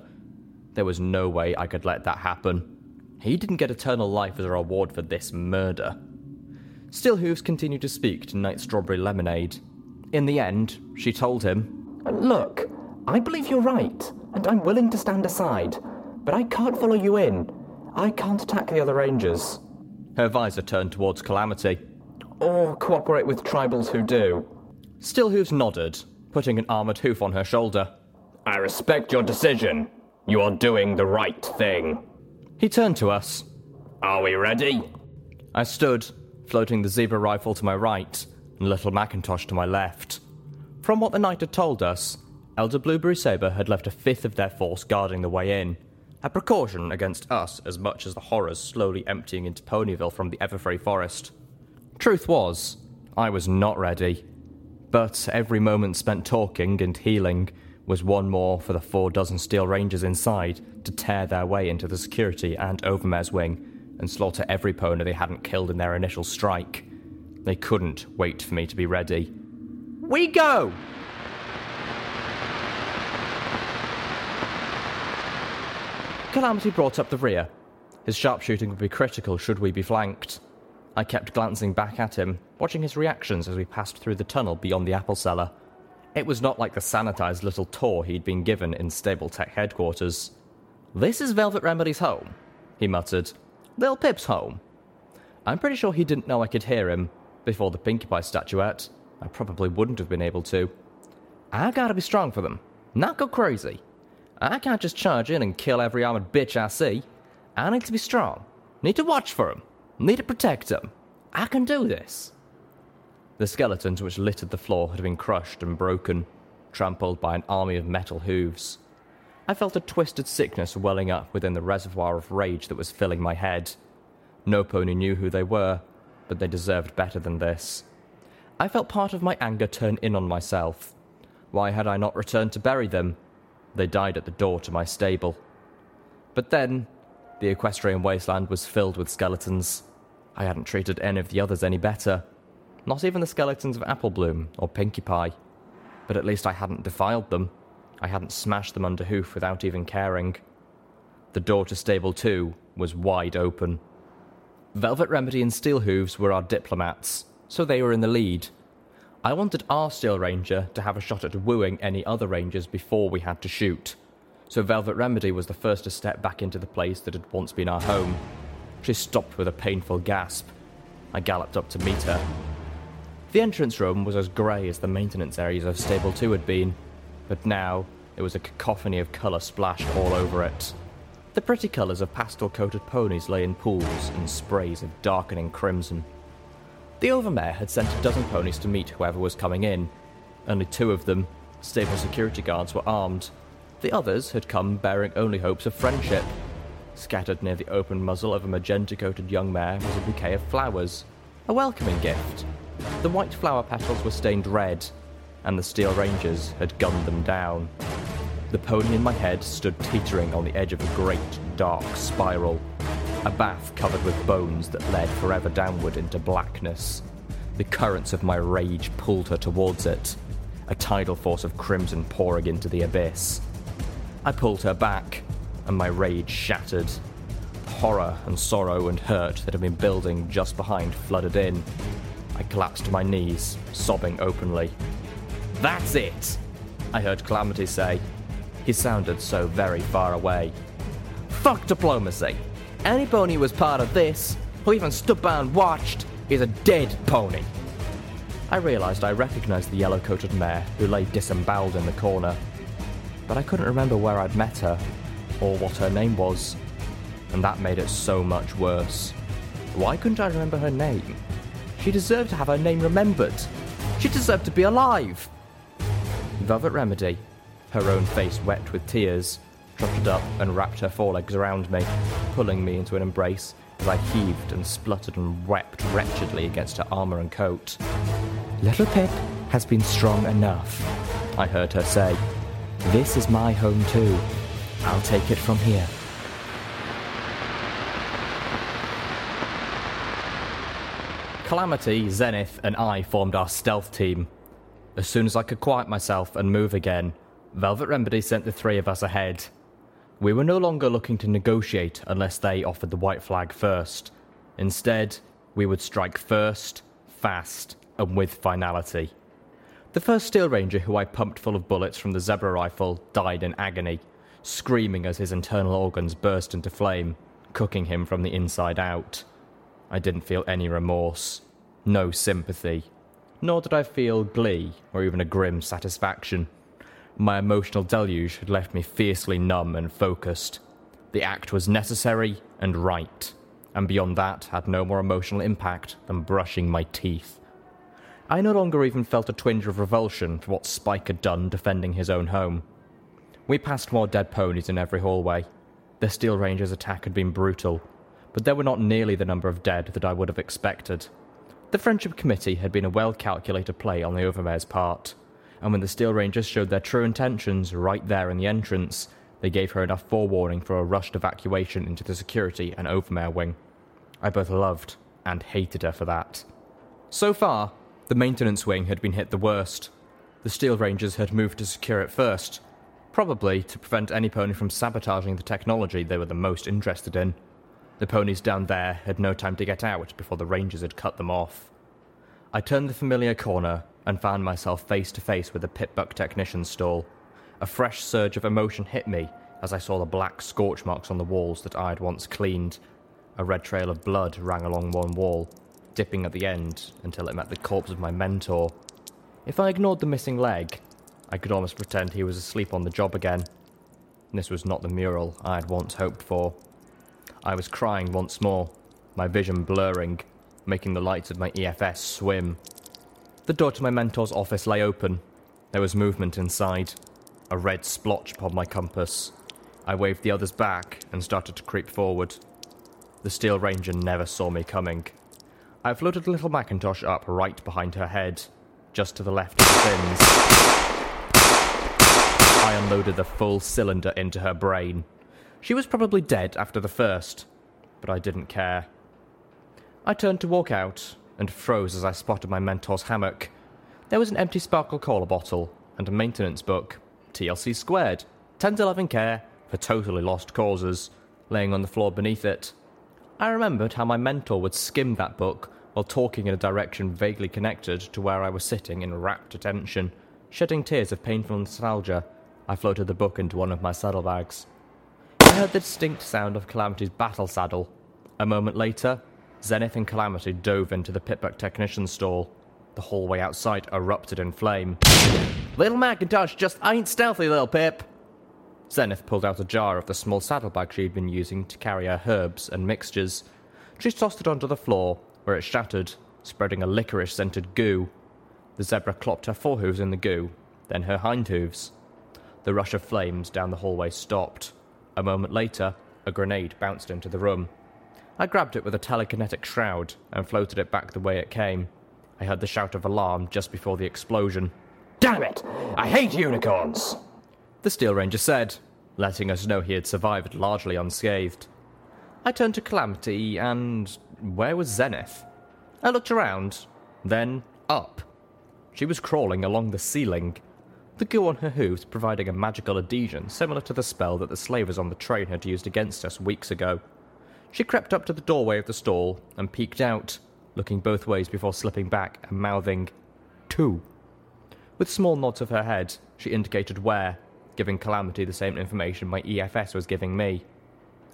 There was no way I could let that happen. He didn't get eternal life as a reward for this murder. Steelhooves continued to speak to Knight Strawberry Lemonade. In the end, she told him, Look, I believe you're right, and I'm willing to stand aside, but I can't follow you in. I can't attack the other rangers. Her visor turned towards Calamity. Or cooperate with tribals who do. Steelhooves nodded, putting an armored hoof on her shoulder. I respect your decision. You are doing the right thing. He turned to us. Are we ready? I stood, floating the zebra rifle to my right and little Macintosh to my left. From what the knight had told us, Elder Blueberry Saber had left a fifth of their force guarding the way in, a precaution against us as much as the horrors slowly emptying into Ponyville from the Everfree forest. Truth was, I was not ready. But every moment spent talking and healing was one more for the four dozen steel rangers inside to tear their way into the security and Overmare's wing and slaughter every pony they hadn't killed in their initial strike. They couldn't wait for me to be ready. We go! Calamity brought up the rear. His sharpshooting would be critical should we be flanked. I kept glancing back at him, watching his reactions as we passed through the tunnel beyond the apple cellar. It was not like the sanitized little tour he'd been given in Stable-Tec headquarters. This is Velvet Remedy's home. he muttered. Littlepip's home. I'm pretty sure he didn't know I could hear him before the Pinkie Pie statuette. I probably wouldn't have been able to. I gotta be strong for them, not go crazy. I can't just charge in and kill every armored bitch I see. I need to be strong. Need to watch for them. Need to protect them. I can do this. The skeletons which littered the floor had been crushed and broken, trampled by an army of metal hooves. I felt a twisted sickness welling up within the reservoir of rage that was filling my head. No pony knew who they were, but they deserved better than this. I felt part of my anger turn in on myself. Why had I not returned to bury them? They died at the door to my stable. But then, the equestrian wasteland was filled with skeletons. I hadn't treated any of the others any better. Not even the skeletons of Applebloom or Pinkie Pie. But at least I hadn't defiled them. I hadn't smashed them under hoof without even caring. The door to Stable 2 was wide open. Velvet Remedy and Steelhooves were our diplomats, so they were in the lead. I wanted our Steel Ranger to have a shot at wooing any other Rangers before we had to shoot, so Velvet Remedy was the first to step back into the place that had once been our home. She stopped with a painful gasp. I galloped up to meet her. The entrance room was as grey as the maintenance areas of Stable 2 had been, but now it was a cacophony of colour splashed all over it. The pretty colours of pastel coated ponies lay in pools and sprays of darkening crimson. The Overmare had sent a dozen ponies to meet whoever was coming in. Only two of them, stable security guards, were armed. The others had come bearing only hopes of friendship. Scattered near the open muzzle of a magenta coated young mare was a bouquet of flowers, a welcoming gift. The white flower petals were stained red, and the Steel Rangers had gunned them down. The pony in my head stood teetering on the edge of a great, dark spiral, a bath covered with bones that led forever downward into blackness. The currents of my rage pulled her towards it, a tidal force of crimson pouring into the abyss. I pulled her back, and my rage shattered. Horror and sorrow and hurt that had been building just behind flooded in. I collapsed to my knees, sobbing openly. That's it! I heard Calamity say, he sounded so very far away. Fuck diplomacy. Any pony who was part of this, who even stood by and watched, is a dead pony. I realised I recognised the yellow coated mare who lay disemboweled in the corner, but I couldn't remember where I'd met her or what her name was, and that made it so much worse. Why couldn't I remember her name? She deserved to have her name remembered. She deserved to be alive. Velvet Remedy her own face wet with tears, trotted up and wrapped her forelegs around me, pulling me into an embrace as I heaved and spluttered and wept wretchedly against her armour and coat. Littlepip has been strong enough, I heard her say. This is my home too. I'll take it from here. Calamity, Xenith, and I formed our stealth team. As soon as I could quiet myself and move again, Velvet Remedy sent the three of us ahead. We were no longer looking to negotiate unless they offered the white flag first. Instead, we would strike first, fast, and with finality. The first Steel Ranger who I pumped full of bullets from the Zebra rifle died in agony, screaming as his internal organs burst into flame, cooking him from the inside out. I didn't feel any remorse, no sympathy, nor did I feel glee or even a grim satisfaction. My emotional deluge had left me fiercely numb and focused. The act was necessary and right, and beyond that had no more emotional impact than brushing my teeth. I no longer even felt a twinge of revulsion for what Spike had done defending his own home. We passed more dead ponies in every hallway. The Steel Ranger's attack had been brutal, but there were not nearly the number of dead that I would have expected. The Friendship Committee had been a well calculated play on the Overmare's part and when the Steel Rangers showed their true intentions right there in the entrance, they gave her enough forewarning for a rushed evacuation into the security and Overmare wing. I both loved and hated her for that. So far, the maintenance wing had been hit the worst. The Steel Rangers had moved to secure it first, probably to prevent any pony from sabotaging the technology they were the most interested in. The ponies down there had no time to get out before the Rangers had cut them off. I turned the familiar corner and found myself face to face with a Pip-Buck technician's stall. A fresh surge of emotion hit me as I saw the black scorch marks on the walls that I had once cleaned. A red trail of blood ran along one wall, dipping at the end until it met the corpse of my mentor. If I ignored the missing leg, I could almost pretend he was asleep on the job again. This was not the mural I had once hoped for. I was crying once more, my vision blurring, making the lights of my EFS swim. The door to my mentor's office lay open. There was movement inside, a red splotch upon my compass. I waved the others back and started to creep forward. The Steel Ranger never saw me coming. I floated little Macintosh up right behind her head, just to the left of the fins. I unloaded the full cylinder into her brain. She was probably dead after the first, but I didn't care. I turned to walk out and froze as I spotted my mentor's hammock. There was an empty sparkle cola bottle and a maintenance book, TLC squared, 10 to 11 care for totally lost causes, laying on the floor beneath it. I remembered how my mentor would skim that book while talking in a direction vaguely connected to where I was sitting in rapt attention. Shedding tears of painful nostalgia, I floated the book into one of my saddlebags. I heard the distinct sound of Calamity's battle saddle. A moment later, Xenith and Calamity dove into the Pip-Buck technician's stall. The hallway outside erupted in flame. Little Macintosh just ain't stealthy, little Pip. Xenith pulled out a jar of the small saddlebag she'd been using to carry her herbs and mixtures. She tossed it onto the floor, where it shattered, spreading a licorice scented goo. The zebra clopped her forehooves in the goo, then her hindhooves. The rush of flames down the hallway stopped. A moment later, a grenade bounced into the room. I grabbed it with a telekinetic shroud and floated it back the way it came. I heard the shout of alarm just before the explosion. Damn it! I hate unicorns! The Steel Ranger said, letting us know he had survived largely unscathed. I turned to Calamity and. where was Xenith? I looked around, then up. She was crawling along the ceiling, the goo on her hooves providing a magical adhesion similar to the spell that the slavers on the train had used against us weeks ago. She crept up to the doorway of the stall and peeked out, looking both ways before slipping back and mouthing, Two. With small nods of her head, she indicated where, giving Calamity the same information my EFS was giving me.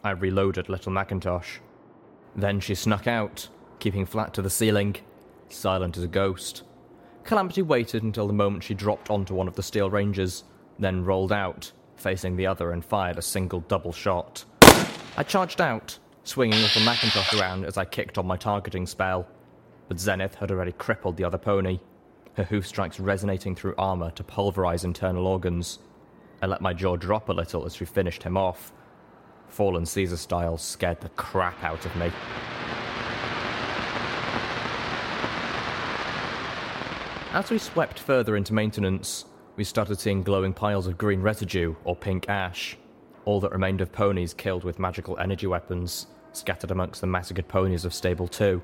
I reloaded Little Macintosh. Then she snuck out, keeping flat to the ceiling, silent as a ghost. Calamity waited until the moment she dropped onto one of the Steel Rangers, then rolled out, facing the other, and fired a single double shot. I charged out, swinging Little Macintosh around as I kicked on my targeting spell. But Xenith had already crippled the other pony, her hoof strikes resonating through armor to pulverize internal organs. I let my jaw drop a little as she finished him off. Fallen Caesar style scared the crap out of me. As we swept further into maintenance, we started seeing glowing piles of green residue or pink ash, all that remained of ponies killed with magical energy weapons, scattered amongst the massacred ponies of Stable 2.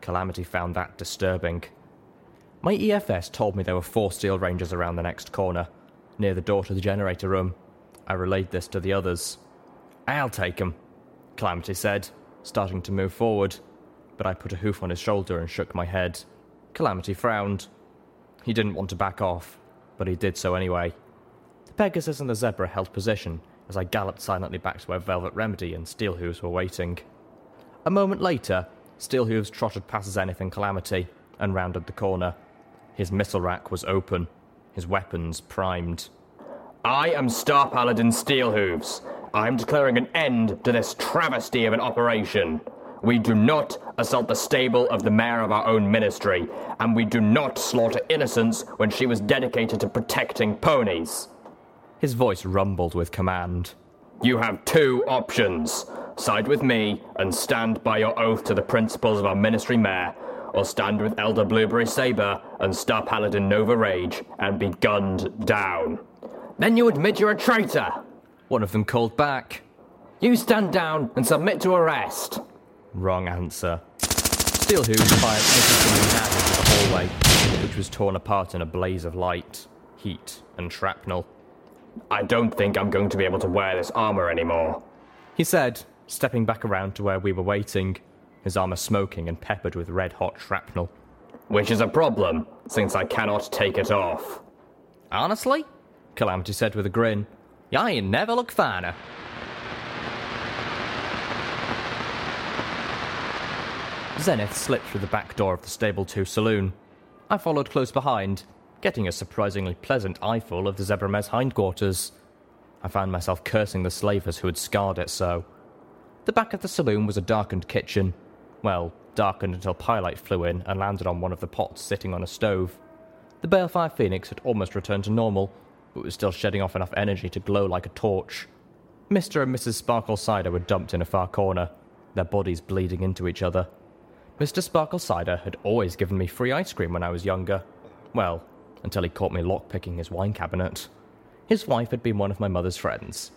Calamity found that disturbing. My EFS told me there were four Steel Rangers around the next corner, near the door to the generator room. I relayed this to the others. I'll take 'em, Calamity said, starting to move forward, but I put a hoof on his shoulder and shook my head. Calamity frowned. He didn't want to back off, but he did so anyway. The Pegasus and the Zebra held position as I galloped silently back to where Velvet Remedy and Steelhooves were waiting. A moment later, Steelhooves trotted past Xenith and Calamity and rounded the corner. His missile rack was open, his weapons primed. I am Star Paladin Steelhooves. I'm declaring an end to this travesty of an operation. We do not assault the stable of the mayor of our own ministry, and we do not slaughter innocents when she was dedicated to protecting ponies. His voice rumbled with command. You have two options side with me and stand by your oath to the principles of our ministry mare, or stand with Elder Blueberry Saber and Star Paladin Nova Rage and be gunned down. Then you admit you're a traitor. One of them called back. You stand down and submit to arrest. Wrong answer. Steelhooves fired everything he had into the hallway, which was torn apart in a blaze of light, heat, and shrapnel. I don't think I'm going to be able to wear this armor anymore, he said, stepping back around to where we were waiting, his armor smoking and peppered with red hot shrapnel. Which is a problem, since I cannot take it off. Honestly? Calamity said with a grin. I never looked finer. Xenith slipped through the back door of the Stable 2 saloon. I followed close behind, getting a surprisingly pleasant eyeful of the Zebra hindquarters. I found myself cursing the slavers who had scarred it so. The back of the saloon was a darkened kitchen. Well, darkened until Pyrelight flew in and landed on one of the pots sitting on a stove. The Balefire Phoenix had almost returned to normal, but was still shedding off enough energy to glow like a torch. Mr. and Mrs. Sparkle Cider were dumped in a far corner, their bodies bleeding into each other. Mr. Sparkle Cider had always given me free ice cream when I was younger. Well, until he caught me lockpicking his wine cabinet. His wife had been one of my mother's friends.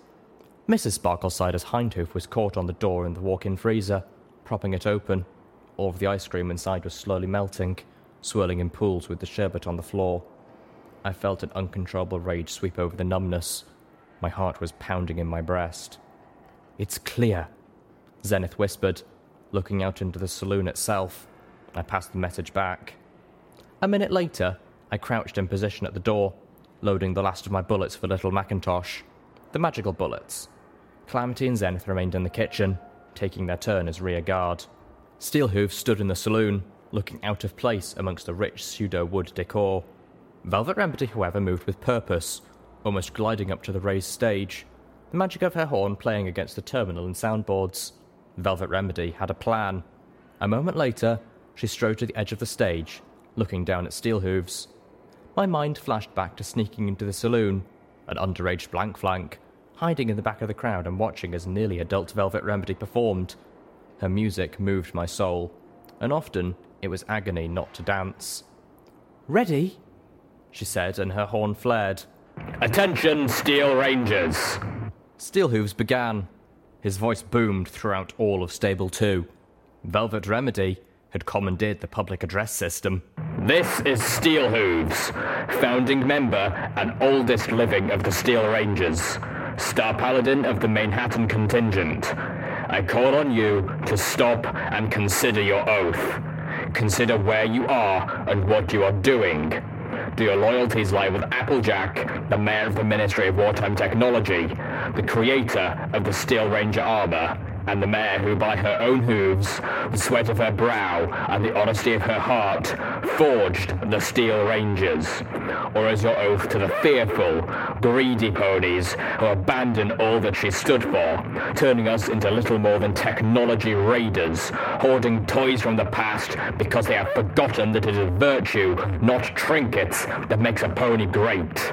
Mrs. Sparkle Cider's hindhoof was caught on the door in the walk in freezer, propping it open. All of the ice cream inside was slowly melting, swirling in pools with the sherbet on the floor. I felt an uncontrollable rage sweep over the numbness. My heart was pounding in my breast. It's clear, Xenith whispered, looking out into the saloon itself. I passed the message back. A minute later, I crouched in position at the door, loading the last of my bullets for little Macintosh. The magical bullets. Calamity and Xenith remained in the kitchen, taking their turn as rear guard. Steelhoof stood in the saloon, looking out of place amongst the rich pseudo wood decor. Velvet Remedy, however, moved with purpose, almost gliding up to the raised stage, the magic of her horn playing against the terminal and soundboards. Velvet Remedy had a plan. A moment later, she strode to the edge of the stage, looking down at Steelhooves. My mind flashed back to sneaking into the saloon, an underage blank flank, hiding in the back of the crowd and watching as nearly adult Velvet Remedy performed. Her music moved my soul, and often it was agony not to dance. Ready? she said, and her horn flared. Attention, Steel Rangers! Steelhooves began. His voice boomed throughout all of Stable 2. Velvet Remedy had commandeered the public address system. This is Steelhooves, founding member and oldest living of the Steel Rangers, Star Paladin of the Manhattan contingent. I call on you to stop and consider your oath. Consider where you are and what you are doing. Do your loyalties lie with Applejack, the mayor of the Ministry of Wartime Technology, the creator of the Steel Ranger armor, and the mare who by her own hooves, the sweat of her brow, and the honesty of her heart, forged the Steel Rangers? Or is your oath to the fearful, greedy ponies who abandon all that she stood for, turning us into little more than technology raiders, hoarding toys from the past because they have forgotten that it is virtue, not trinkets, that makes a pony great?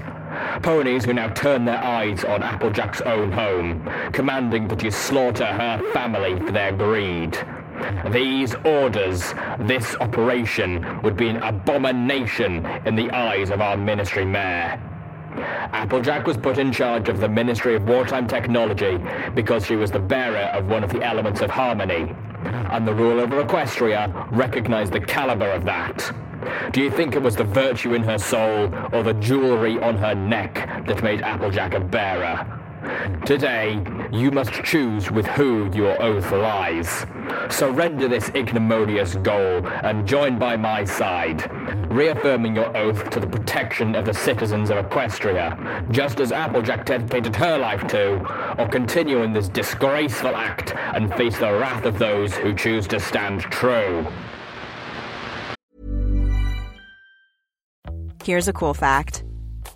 Ponies who now turn their eyes on Applejack's own home, commanding that you slaughter her family for their greed. These orders, this operation, would be an abomination in the eyes of our ministry mare. Applejack was put in charge of the Ministry of Wartime Technology because she was the bearer of one of the elements of harmony, and the ruler of Equestria recognized the caliber of that. Do you think it was the virtue in her soul or the jewelry on her neck that made Applejack a bearer? Today, you must choose with who your oath lies. Surrender this ignominious goal and join by my side, reaffirming your oath to the protection of the citizens of Equestria, just as Applejack dedicated her life to, or continue in this disgraceful act and face the wrath of those who choose to stand true. Here's a cool fact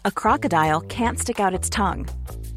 a crocodile can't stick out its tongue.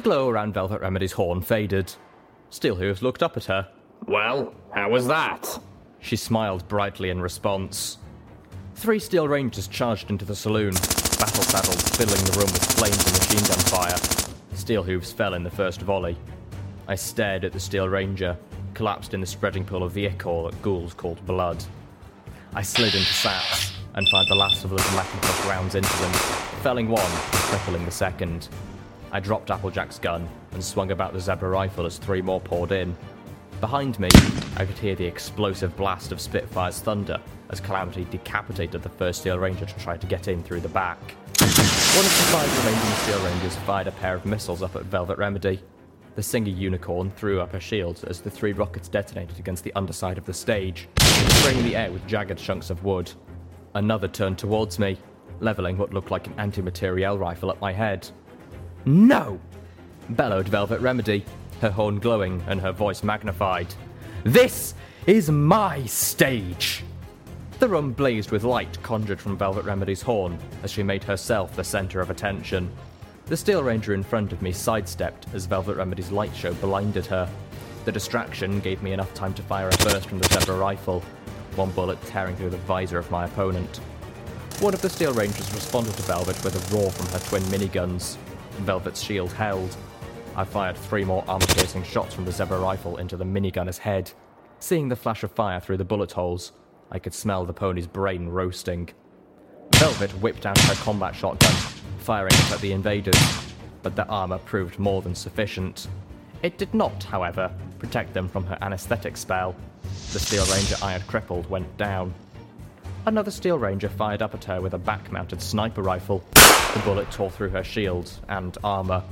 Glow around Velvet Remedy's horn faded. Steelhooves looked up at her. Well, how was that? She smiled brightly in response. Three Steel Rangers charged into the saloon, battle saddled, filling the room with flames and machine gun fire. Steelhooves fell in the first volley. I stared at the Steel Ranger, collapsed in the spreading pool of the ichor that ghouls called blood. I slid into sats and fired the last of the little Macintosh rounds into them, felling one and crippling the second. I dropped Applejack's gun and swung about the zebra rifle as three more poured in. Behind me, I could hear the explosive blast of Spitfire's thunder as Calamity decapitated the first Steel Ranger to try to get in through the back. One of the five remaining Steel Rangers fired a pair of missiles up at Velvet Remedy. The Singer Unicorn threw up her shield as the three rockets detonated against the underside of the stage, spraying the air with jagged chunks of wood. Another turned towards me, leveling what looked like an anti-materiel rifle at my head. No! bellowed Velvet Remedy, her horn glowing and her voice magnified. This is my stage! The room blazed with light conjured from Velvet Remedy's horn as she made herself the center of attention. The Steel Ranger in front of me sidestepped as Velvet Remedy's light show blinded her. The distraction gave me enough time to fire a burst from the Zebra rifle, one bullet tearing through the visor of my opponent. One of the Steel Rangers responded to Velvet with a roar from her twin miniguns. Velvet's shield held. I fired three more armor piercing shots from the Zebra rifle into the minigunner's head. Seeing the flash of fire through the bullet holes, I could smell the pony's brain roasting. Velvet whipped out her combat shotgun, firing it at the invaders, but their armor proved more than sufficient. It did not, however, protect them from her anesthetic spell. The Steel Ranger I had crippled went down. Another Steel Ranger fired up at her with a back mounted sniper rifle. The bullet tore through her shield and armor.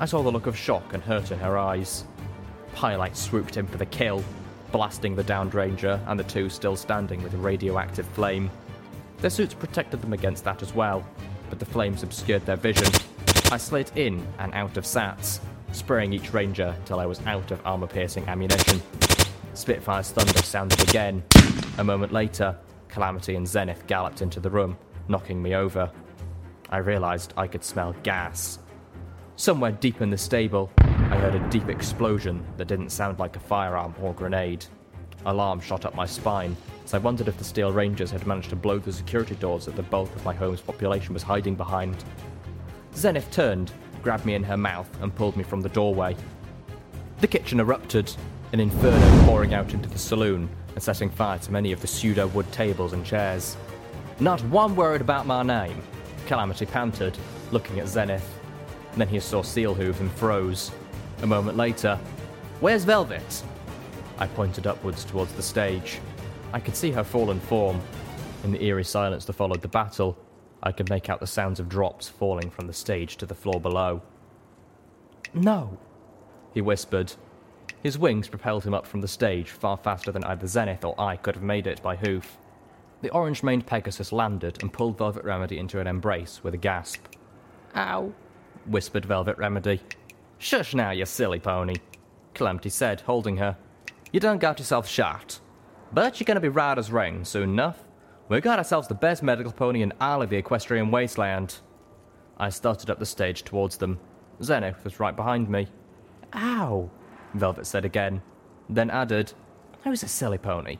I saw the look of shock and hurt in her eyes. Pyrelight swooped in for the kill, blasting the downed Ranger and the two still standing with radioactive flame. Their suits protected them against that as well, but the flames obscured their vision. I slid in and out of sats, spraying each Ranger till I was out of armor piercing ammunition. Spitfire's thunder sounded again. A moment later, Calamity and Xenith galloped into the room, knocking me over. I realized I could smell gas. Somewhere deep in the stable, I heard a deep explosion that didn't sound like a firearm or grenade. Alarm shot up my spine as I wondered if the Steel Rangers had managed to blow the security doors that the bulk of my home's population was hiding behind. Xenith turned, grabbed me in her mouth, and pulled me from the doorway. The kitchen erupted, an inferno pouring out into the saloon and setting fire to many of the pseudo wood tables and chairs. Not one word about my name, Calamity panted, looking at Xenith. Then he saw Steelhooves and froze. A moment later, Where's Velvet? I pointed upwards towards the stage. I could see her fallen form. In the eerie silence that followed the battle, I could make out the sounds of drops falling from the stage to the floor below. No, he whispered. His wings propelled him up from the stage far faster than either Xenith or I could have made it by hoof. The orange maned Pegasus landed and pulled Velvet Remedy into an embrace with a gasp. Ow, whispered Velvet Remedy. Shush now, you silly pony, Calamity said, holding her. You done got yourself shot. But you're gonna be right as rain soon enough. We got ourselves the best medical pony in all of the equestrian wasteland. I started up the stage towards them. Xenith was right behind me. Ow, Velvet said again, then added, Who's a silly pony?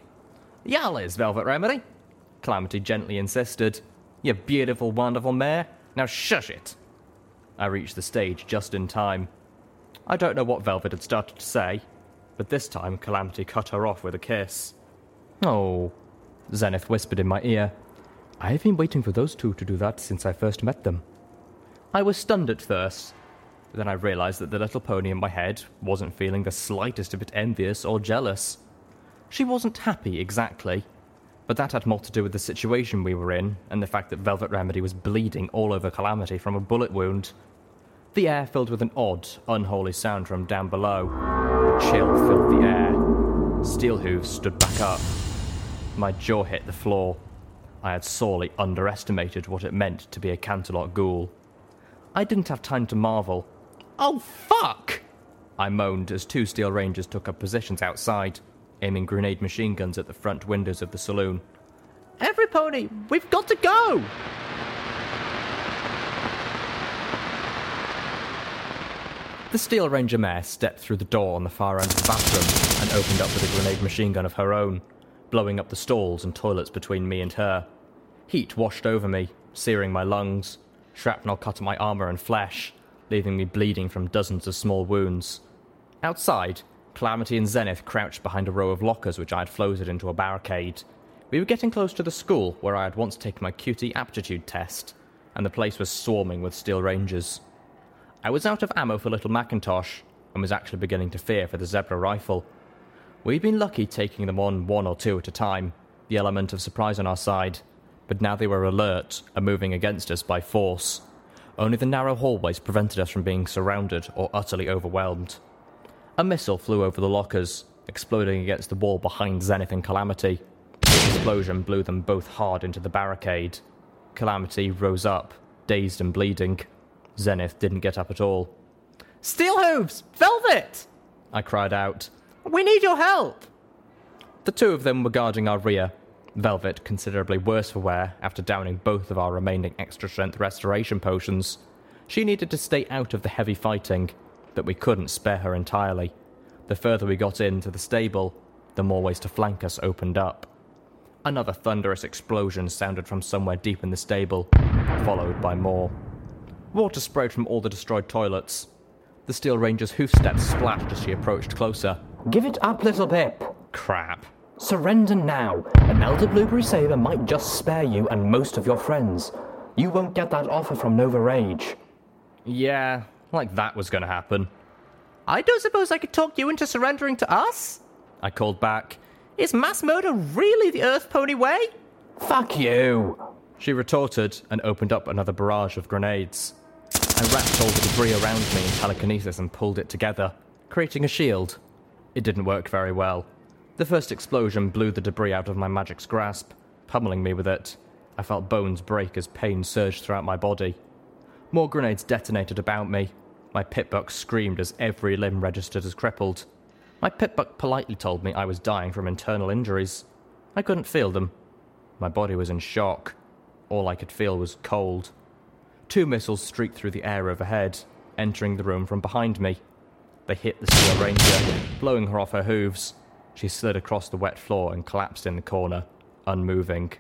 Y'all is, Velvet Remedy. Calamity gently insisted. You beautiful, wonderful mare. Now shush it. I reached the stage just in time. I don't know what Velvet had started to say, but this time Calamity cut her off with a kiss. Oh, Xenith whispered in my ear. I've been waiting for those two to do that since I first met them. I was stunned at first. Then I realized that the little pony in my head wasn't feeling the slightest bit envious or jealous. She wasn't happy exactly, but that had more to do with the situation we were in and the fact that Velvet Remedy was bleeding all over Calamity from a bullet wound. The air filled with an odd, unholy sound from down below. A chill filled the air. Steelhooves stood back up. My jaw hit the floor. I had sorely underestimated what it meant to be a Canterlot ghoul. I didn't have time to marvel. Oh, fuck! I moaned as two Steel Rangers took up positions outside, aiming grenade machine guns at the front windows of the saloon. Every pony, we've got to go! The Steel Ranger mare stepped through the door on the far end of the bathroom and opened up with a grenade machine gun of her own, blowing up the stalls and toilets between me and her. Heat washed over me, searing my lungs. Shrapnel cut at my armor and flesh, leaving me bleeding from dozens of small wounds. Outside, Calamity and Xenith crouched behind a row of lockers which I had floated into a barricade. We were getting close to the school where I had once taken my QT aptitude test, and the place was swarming with Steel Rangers. I was out of ammo for Little Macintosh, and was actually beginning to fear for the Zebra rifle. We'd been lucky taking them on one or two at a time, the element of surprise on our side, but now they were alert and moving against us by force. Only the narrow hallways prevented us from being surrounded or utterly overwhelmed. A missile flew over the lockers, exploding against the wall behind Xenith and Calamity. The explosion blew them both hard into the barricade. Calamity rose up, dazed and bleeding. Xenith didn't get up at all. Steelhooves! Velvet! I cried out. We need your help! The two of them were guarding our rear, Velvet considerably worse for wear after downing both of our remaining extra strength restoration potions. She needed to stay out of the heavy fighting, but we couldn't spare her entirely. The further we got into the stable, the more ways to flank us opened up. Another thunderous explosion sounded from somewhere deep in the stable, followed by more. Water sprayed from all the destroyed toilets. The Steel Ranger's hoofsteps splashed as she approached closer. Give it up, Littlepip. Crap. Surrender now. An Elder Blueberry Saber might just spare you and most of your friends. You won't get that offer from Nova Rage. Yeah, like that was going to happen. I don't suppose I could talk you into surrendering to us? I called back. Is mass murder really the Earth Pony way? Fuck you! She retorted and opened up another barrage of grenades. I wrapped all the debris around me in telekinesis and pulled it together, creating a shield. It didn't work very well. The first explosion blew the debris out of my magic's grasp, pummeling me with it. I felt bones break as pain surged throughout my body. More grenades detonated about me. My Pip-Buck screamed as every limb registered as crippled. My Pip-Buck politely told me I was dying from internal injuries. I couldn't feel them. My body was in shock. All I could feel was cold. Two missiles streaked through the air overhead, entering the room from behind me. They hit the Steel Ranger, blowing her off her hooves. She slid across the wet floor and collapsed in the corner, unmoving.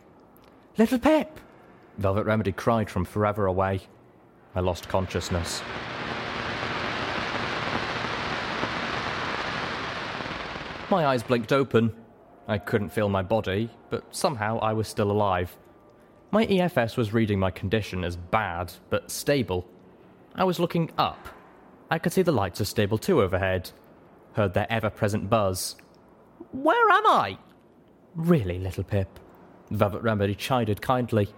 Littlepip! Velvet Remedy cried from forever away. I lost consciousness. My eyes blinked open. I couldn't feel my body, but somehow I was still alive. My EFS was reading my condition as bad, but stable. I was looking up. I could see the lights of Stable 2 overhead, heard their ever present buzz, where am I? Really, Littlepip, Velvet Remedy chided kindly.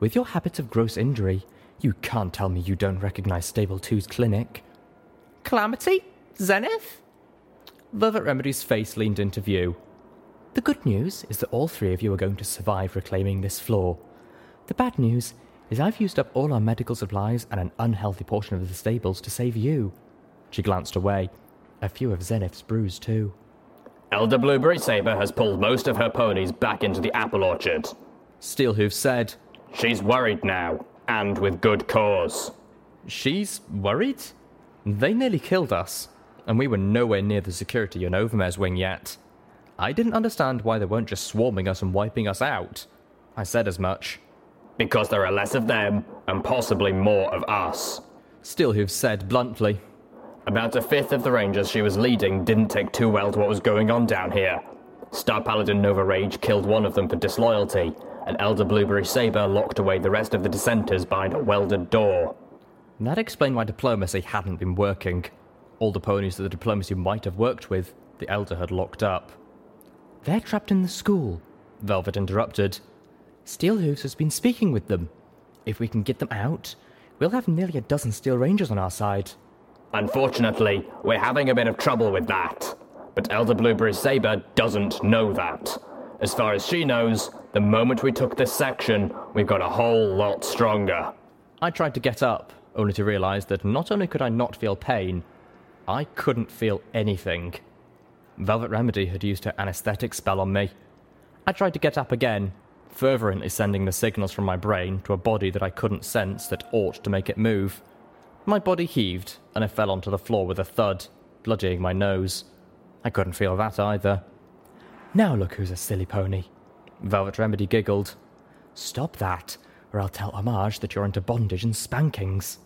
With your habits of gross injury, you can't tell me you don't recognize Stable 2's clinic. Calamity? Xenith? Velvet Remedy's face leaned into view. The good news is that all three of you are going to survive reclaiming this floor. The bad news is I've used up all our medical supplies and an unhealthy portion of the stables to save you. She glanced away. A few of Xenith's brews, too. Elder Blueberry Saber has pulled most of her ponies back into the apple orchard. Steelhooves said. She's worried now, and with good cause. She's worried? They nearly killed us, and we were nowhere near the security on Overmare's wing yet. I didn't understand why they weren't just swarming us and wiping us out. I said as much. Because there are less of them, and possibly more of us. Steelhooves said bluntly. About a fifth of the Rangers she was leading didn't take too well to what was going on down here. Star Paladin Nova Rage killed one of them for disloyalty, and Elder Blueberry Saber locked away the rest of the dissenters behind a welded door. That explained why diplomacy hadn't been working. All the ponies that the diplomacy might have worked with, the Elder had locked up. They're trapped in the school, Velvet interrupted. Steelhooves has been speaking with them. If we can get them out, we'll have nearly a dozen Steel Rangers on our side. Unfortunately, we're having a bit of trouble with that. But Elder Blueberry Saber doesn't know that. As far as she knows, the moment we took this section, we've got a whole lot stronger. I tried to get up, only to realize that not only could I not feel pain, I couldn't feel anything. Velvet Remedy had used her anesthetic spell on me. I tried to get up again, fervently sending the signals from my brain to a body that I couldn't sense that ought to make it move. My body heaved, and I fell onto the floor with a thud, bloodying my nose. I couldn't feel that either. Now look who's a silly pony. Velvet Remedy giggled. Stop that, or I'll tell Homage that you're into bondage and spankings.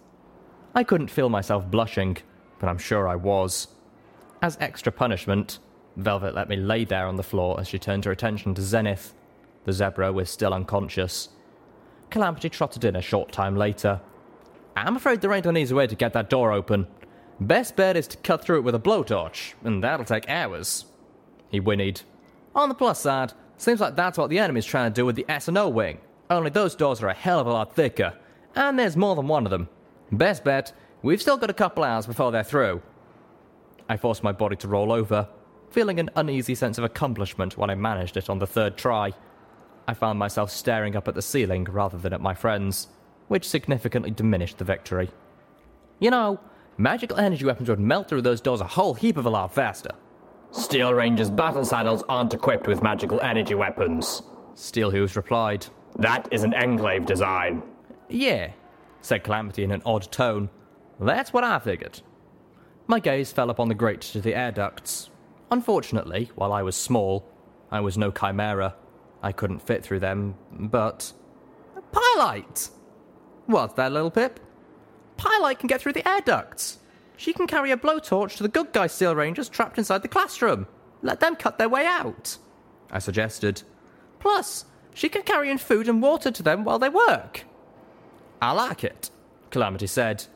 I couldn't feel myself blushing, but I'm sure I was. As extra punishment, Velvet let me lay there on the floor as she turned her attention to Xenith. The zebra was still unconscious. Calamity trotted in a short time later. I'm afraid there ain't an easy way to get that door open. Best bet is to cut through it with a blowtorch, and that'll take hours. He whinnied. On the plus side, seems like that's what the enemy's trying to do with the S&O wing. Only those doors are a hell of a lot thicker, and there's more than one of them. Best bet, we've still got a couple hours before they're through. I forced my body to roll over, feeling an uneasy sense of accomplishment when I managed it on the third try. I found myself staring up at the ceiling rather than at my friends, which significantly diminished the victory. You know, magical energy weapons would melt through those doors a whole heap of a lot faster. Steel Rangers battle saddles aren't equipped with magical energy weapons. Steelhooves replied. That is an Enclave design. Yeah, said Calamity in an odd tone. That's what I figured. My gaze fell upon the grate to the air ducts. Unfortunately, while I was small, I was no chimera. I couldn't fit through them, but. Pyrelight! What's that, Littlepip? Pyrelight can get through the air ducts. She can carry a blowtorch to the good guy Steel Rangers trapped inside the classroom. Let them cut their way out. I suggested. Plus, she can carry in food and water to them while they work. I like it, Calamity said,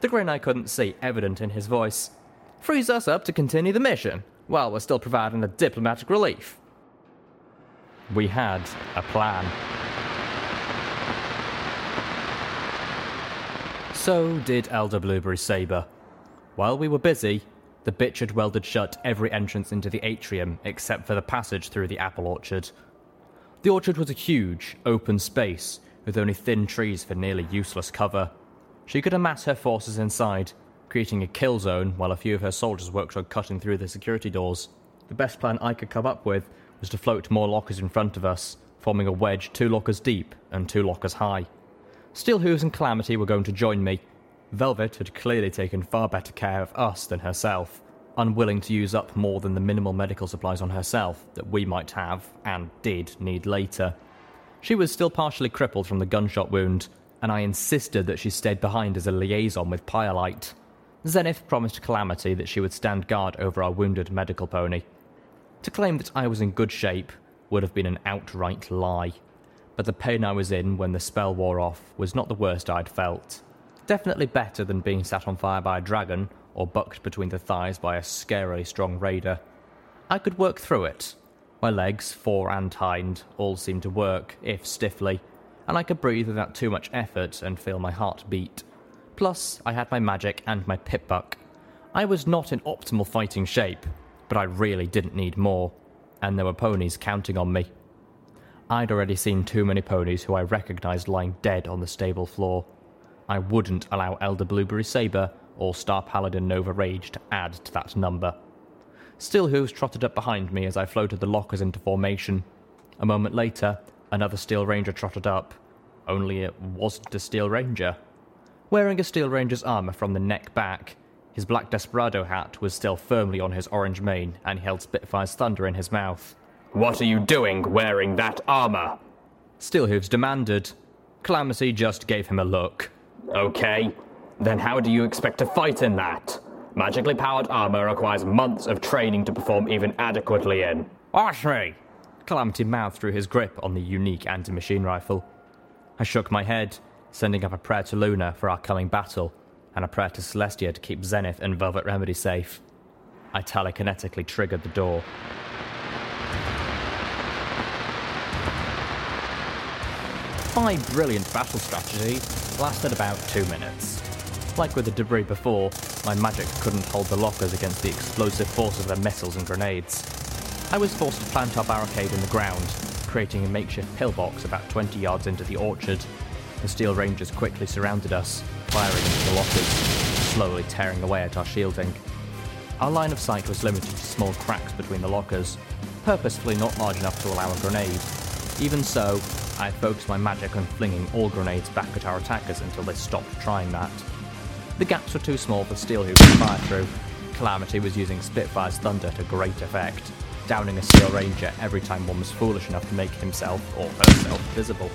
the grin I couldn't see evident in his voice. Frees us up to continue the mission, while we're still providing the diplomatic relief. We had a plan. So did Elder Blueberry Saber. While we were busy, the bitch had welded shut every entrance into the atrium except for the passage through the apple orchard. The orchard was a huge, open space with only thin trees for nearly useless cover. She could amass her forces inside, creating a kill zone while a few of her soldiers worked on cutting through the security doors. The best plan I could come up with was to float more lockers in front of us, forming a wedge two lockers deep and two lockers high. Steelhooves and Calamity were going to join me. Velvet had clearly taken far better care of us than herself, unwilling to use up more than the minimal medical supplies on herself that we might have, and did, need later. She was still partially crippled from the gunshot wound, and I insisted that she stayed behind as a liaison with Pyrelight. Xenith promised Calamity that she would stand guard over our wounded medical pony. To claim that I was in good shape would have been an outright lie, but the pain I was in when the spell wore off was not the worst I'd felt. Definitely better than being sat on fire by a dragon or bucked between the thighs by a scarily strong raider. I could work through it. My legs, fore and hind, all seemed to work, if stiffly, and I could breathe without too much effort and feel my heart beat. Plus, I had my magic and my pip-buck. I was not in optimal fighting shape, but I really didn't need more, and there were ponies counting on me. I'd already seen too many ponies who I recognized lying dead on the stable floor. I wouldn't allow Elder Blueberry Saber or Star Paladin Nova Rage to add to that number. Steelhooves trotted up behind me as I floated the lockers into formation. A moment later, another Steel Ranger trotted up, only it wasn't a Steel Ranger. Wearing a Steel Ranger's armor from the neck back, his black Desperado hat was still firmly on his orange mane, and he held Spitfire's thunder in his mouth. What are you doing wearing that armor? Steelhooves demanded. Calamity just gave him a look. Okay, then how do you expect to fight in that? Magically powered armor requires months of training to perform even adequately in. Watch me! Calamity mouthed through his grip on the unique anti machine rifle. I shook my head, sending up a prayer to Luna for our coming battle, and a prayer to Celestia to keep Xenith and Velvet Remedy safe. I telekinetically triggered the door. My brilliant battle strategy lasted about two minutes. Like with the debris before, my magic couldn't hold the lockers against the explosive force of their missiles and grenades. I was forced to plant our barricade in the ground, creating a makeshift pillbox about 20 yards into the orchard. The Steel Rangers quickly surrounded us, firing into the lockers, slowly tearing away at our shielding. Our line of sight was limited to small cracks between the lockers, purposefully not large enough to allow a grenade. Even so, I focused my magic on flinging all grenades back at our attackers until they stopped trying that. The gaps were too small for Steelhooves to fire through. Calamity was using Spitfire's thunder to great effect, downing a Steel Ranger every time one was foolish enough to make himself or herself visible.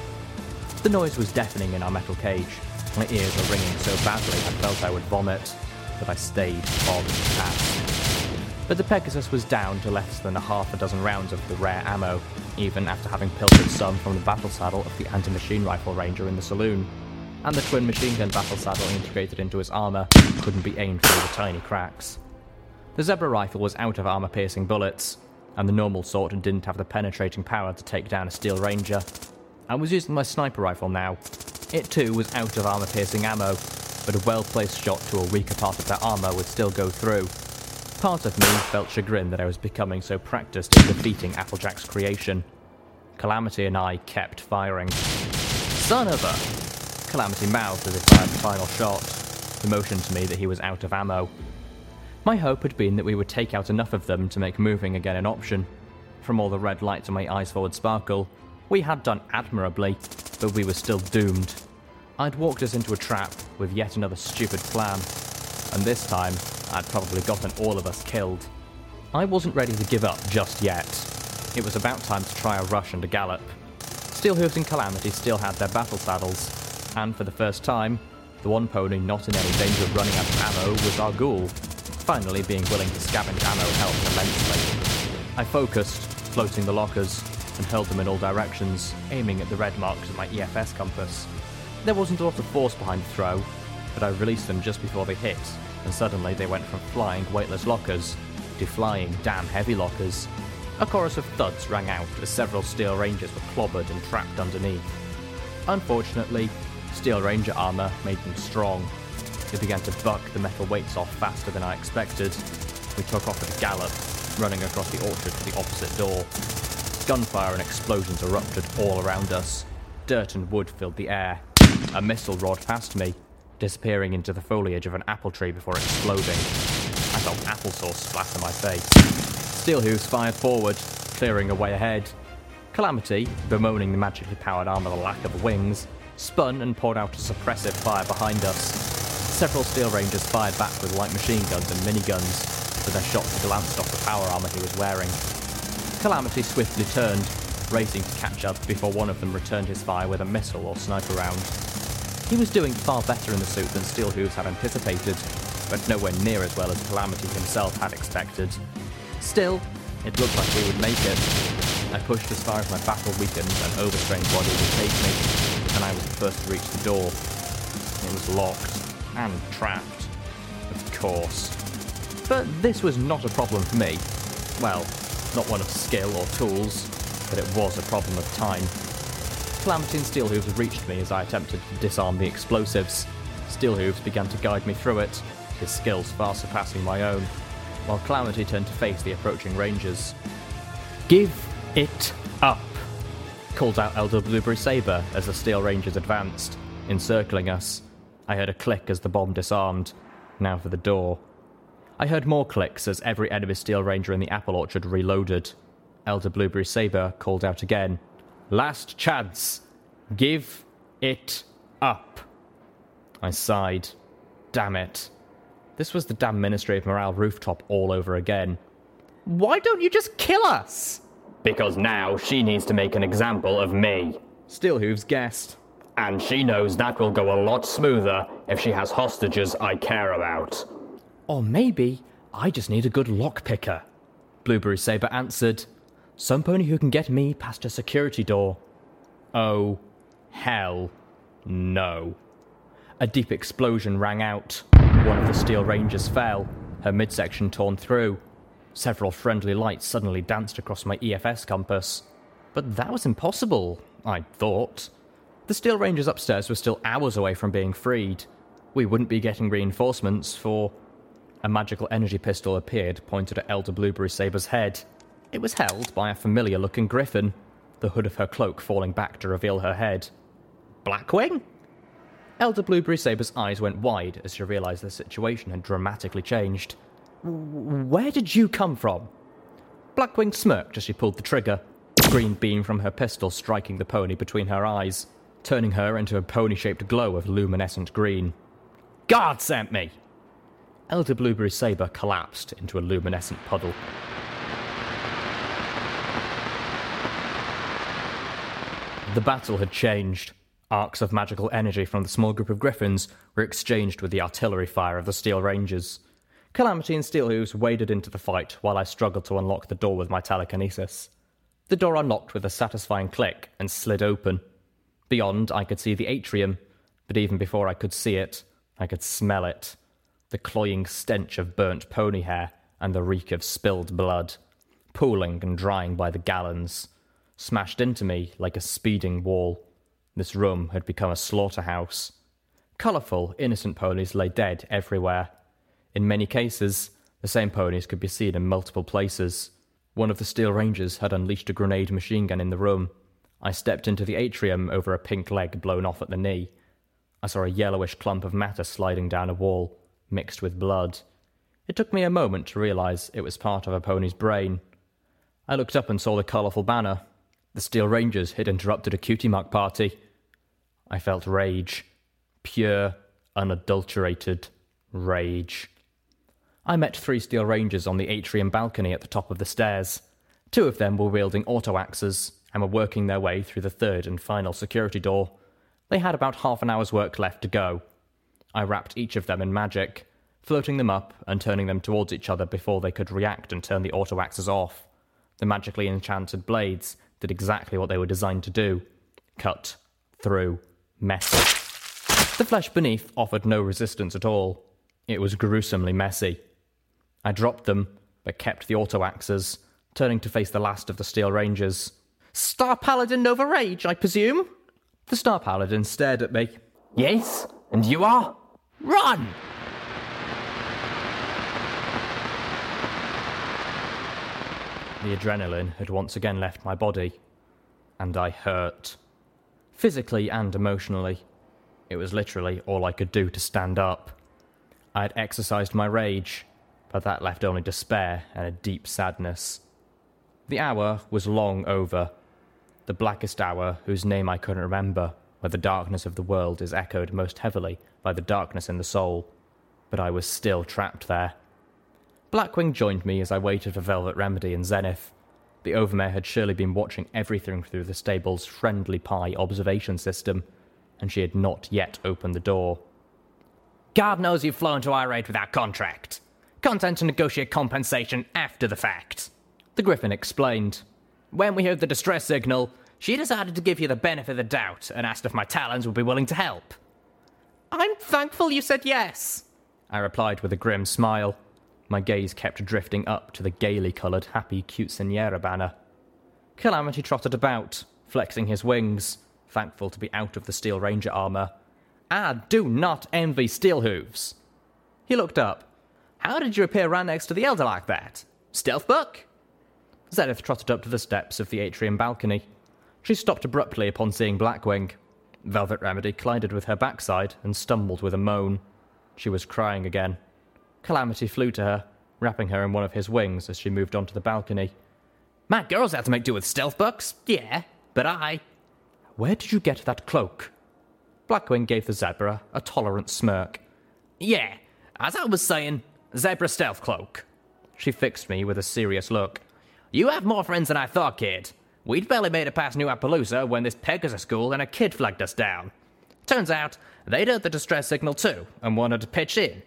The noise was deafening in our metal cage. My ears were ringing so badly I felt I would vomit, but I stayed on the path. But the Pegasus was down to less than a half a dozen rounds of the rare ammo, even after having pilfered some from the battle saddle of the anti-machine rifle ranger in the saloon. And the twin machine gun battle saddle integrated into his armor couldn't be aimed through the tiny cracks. The Zebra rifle was out of armor piercing bullets, and the normal sort didn't have the penetrating power to take down a Steel Ranger. I was using my sniper rifle now. It too was out of armor piercing ammo, but a well placed shot to a weaker part of their armor would still go through. Part of me felt chagrin that I was becoming so practiced in defeating Applejack's creation. Calamity and I kept firing. Son of a! Calamity mouthed as he fired the final shot, the motion to me that he was out of ammo. My hope had been that we would take out enough of them to make moving again an option. From all the red lights on my eyes forward sparkle, we had done admirably, but we were still doomed. I'd walked us into a trap with yet another stupid plan, and this time I'd probably gotten all of us killed. I wasn't ready to give up just yet. It was about time to try a rush and a gallop. Steelhooves and Calamity still had their battle saddles, and for the first time, the one pony not in any danger of running out of ammo was our ghoul. Finally, being willing to scavenge ammo helped immensely. I focused, floating the lockers, and hurled them in all directions, aiming at the red marks of my EFS compass. There wasn't a lot of force behind the throw, but I released them just before they hit, and suddenly they went from flying weightless lockers to flying damn heavy lockers. A chorus of thuds rang out as several Steel Rangers were clobbered and trapped underneath. Unfortunately, Steel Ranger armour made them strong, they began to buck the metal weights off faster than I expected. We took off at a gallop, running across the orchard to the opposite door. Gunfire and explosions erupted all around us. Dirt and wood filled the air. A missile roared past me, disappearing into the foliage of an apple tree before exploding. I felt applesauce splatter my face. Steelhooves fired forward, clearing a way ahead. Calamity, bemoaning the magically powered arm the lack of wings, spun and poured out a suppressive fire behind us. Several Steel Rangers fired back with light machine guns and miniguns, but their shots glanced off the power armor he was wearing. Calamity swiftly turned, racing to catch up before one of them returned his fire with a missile or sniper round. He was doing far better in the suit than Steelhooves had anticipated, but nowhere near as well as Calamity himself had expected. Still, it looked like we would make it. I pushed as far as my battle weakened and overstrained body would take me, and I was the first to reach the door. It was locked and trapped. Of course. But this was not a problem for me. Well, not one of skill or tools, but it was a problem of time. Calamity and Steelhooves reached me as I attempted to disarm the explosives. Steelhooves began to guide me through it, his skills far surpassing my own, while Calamity turned to face the approaching Rangers. Give it up! called out Elder Blueberry Saber as the Steel Rangers advanced, encircling us. I heard a click as the bomb disarmed. Now for the door. I heard more clicks as every enemy Steel Ranger in the apple orchard reloaded. Elder Blueberry Saber called out again. Last chance! Give it up! I sighed. Damn it. This was the damn Ministry of Morale rooftop all over again. Why don't you just kill us? Because now she needs to make an example of me. Steelhooves guessed. And she knows that will go a lot smoother if she has hostages I care about. Or maybe I just need a good lockpicker. Blueberry Saber answered. Some pony who can get me past a security door. Oh, hell no. A deep explosion rang out. One of the Steel Rangers fell, her midsection torn through. Several friendly lights suddenly danced across my EFS compass. But that was impossible, I thought. The Steel Rangers upstairs were still hours away from being freed. We wouldn't be getting reinforcements for. A magical energy pistol appeared, pointed at Elder Blueberry Saber's head. It was held by a familiar looking griffin, the hood of her cloak falling back to reveal her head. Blackwing? Elder Blueberry Saber's eyes went wide as she realized the situation had dramatically changed. Where did you come from? Blackwing smirked as she pulled the trigger, green beam from her pistol striking the pony between her eyes turning her into a pony shaped glow of luminescent green. Gawd sent me! Elder Blueberry Sabre collapsed into a luminescent puddle. The battle had changed. Arcs of magical energy from the small group of griffins were exchanged with the artillery fire of the Steel Rangers. Calamity and Steelhooves waded into the fight while I struggled to unlock the door with my telekinesis. The door unlocked with a satisfying click and slid open. Beyond, I could see the atrium, but even before I could see it, I could smell it the cloying stench of burnt pony hair and the reek of spilled blood, pooling and drying by the gallons, smashed into me like a speeding wall. This room had become a slaughterhouse. Colourful, innocent ponies lay dead everywhere. In many cases, the same ponies could be seen in multiple places. One of the Steel Rangers had unleashed a grenade machine gun in the room. I stepped into the atrium over a pink leg blown off at the knee. I saw a yellowish clump of matter sliding down a wall, mixed with blood. It took me a moment to realize it was part of a pony's brain. I looked up and saw the colourful banner. The Steel Rangers had interrupted a cutie mark party. I felt rage. Pure, unadulterated rage. I met three Steel Rangers on the atrium balcony at the top of the stairs. Two of them were wielding auto axes and were working their way through the third and final security door. They had about half an hour's work left to go. I wrapped each of them in magic, floating them up and turning them towards each other before they could react and turn the auto axes off. The magically enchanted blades did exactly what they were designed to do cut through metal. The flesh beneath offered no resistance at all. It was gruesomely messy. I dropped them, but kept the auto axes, turning to face the last of the Steel Rangers. Star Paladin Nova Rage, I presume? The Star Paladin stared at me. Yes, and you are? Run! The adrenaline had once again left my body, and I hurt. Physically and emotionally. It was literally all I could do to stand up. I had exercised my rage, but that left only despair and a deep sadness. The hour was long over, the blackest hour whose name I couldn't remember, where the darkness of the world is echoed most heavily by the darkness in the soul. But I was still trapped there. Blackwing joined me as I waited for Velvet Remedy and Zenith. The Overmare had surely been watching everything through the stable's friendly pie observation system, and she had not yet opened the door. Gawd knows you've flown to Irate without contract. Content to negotiate compensation after the fact. The Griffin explained. When we heard the distress signal, she decided to give you the benefit of the doubt and asked if my talons would be willing to help. I'm thankful you said yes, I replied with a grim smile. My gaze kept drifting up to the gaily coloured Happy Quinceañera banner. Calamity trotted about, flexing his wings, thankful to be out of the Steel Ranger armour. I do not envy Steelhooves. He looked up. How did you appear right next to the Elder like that? Stealth book? Xenith trotted up to the steps of the atrium balcony. She stopped abruptly upon seeing Blackwing. Velvet Remedy collided with her backside and stumbled with a moan. She was crying again. Calamity flew to her, wrapping her in one of his wings as she moved onto the balcony. My girls had to make do with StealthBucks, yeah, but I. Where did you get that cloak? Blackwing gave the zebra a tolerant smirk. Yeah, as I was saying, zebra stealth cloak. She fixed me with a serious look. You have more friends than I thought, kid. We'd barely made it past New Appleloosa when this Pegasus school and a kid flagged us down. Turns out, they'd heard the distress signal too and wanted to pitch in.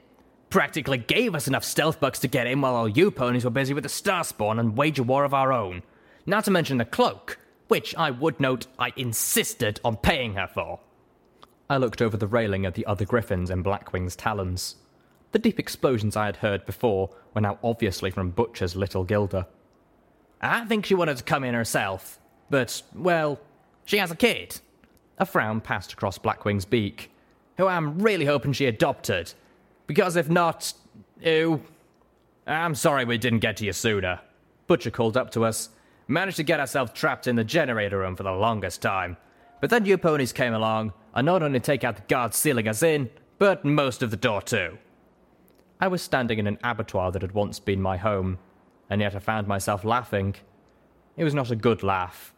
Practically gave us enough StealthBucks to get in while all you ponies were busy with the Starspawn and wage a war of our own. Not to mention the cloak, which I would note I insisted on paying her for. I looked over the railing at the other griffins in Blackwing's talons. The deep explosions I had heard before were now obviously from Butcher's little Gilda. I think she wanted to come in herself, but, well, she has a kid. A frown passed across Blackwing's beak, who I'm really hoping she adopted, because if not, ew. I'm sorry we didn't get to you sooner. Butcher called up to us, managed to get ourselves trapped in the generator room for the longest time. But then you ponies came along, and not only take out the guards sealing us in, but most of the door too. I was standing in an abattoir that had once been my home, and yet I found myself laughing. It was not a good laugh.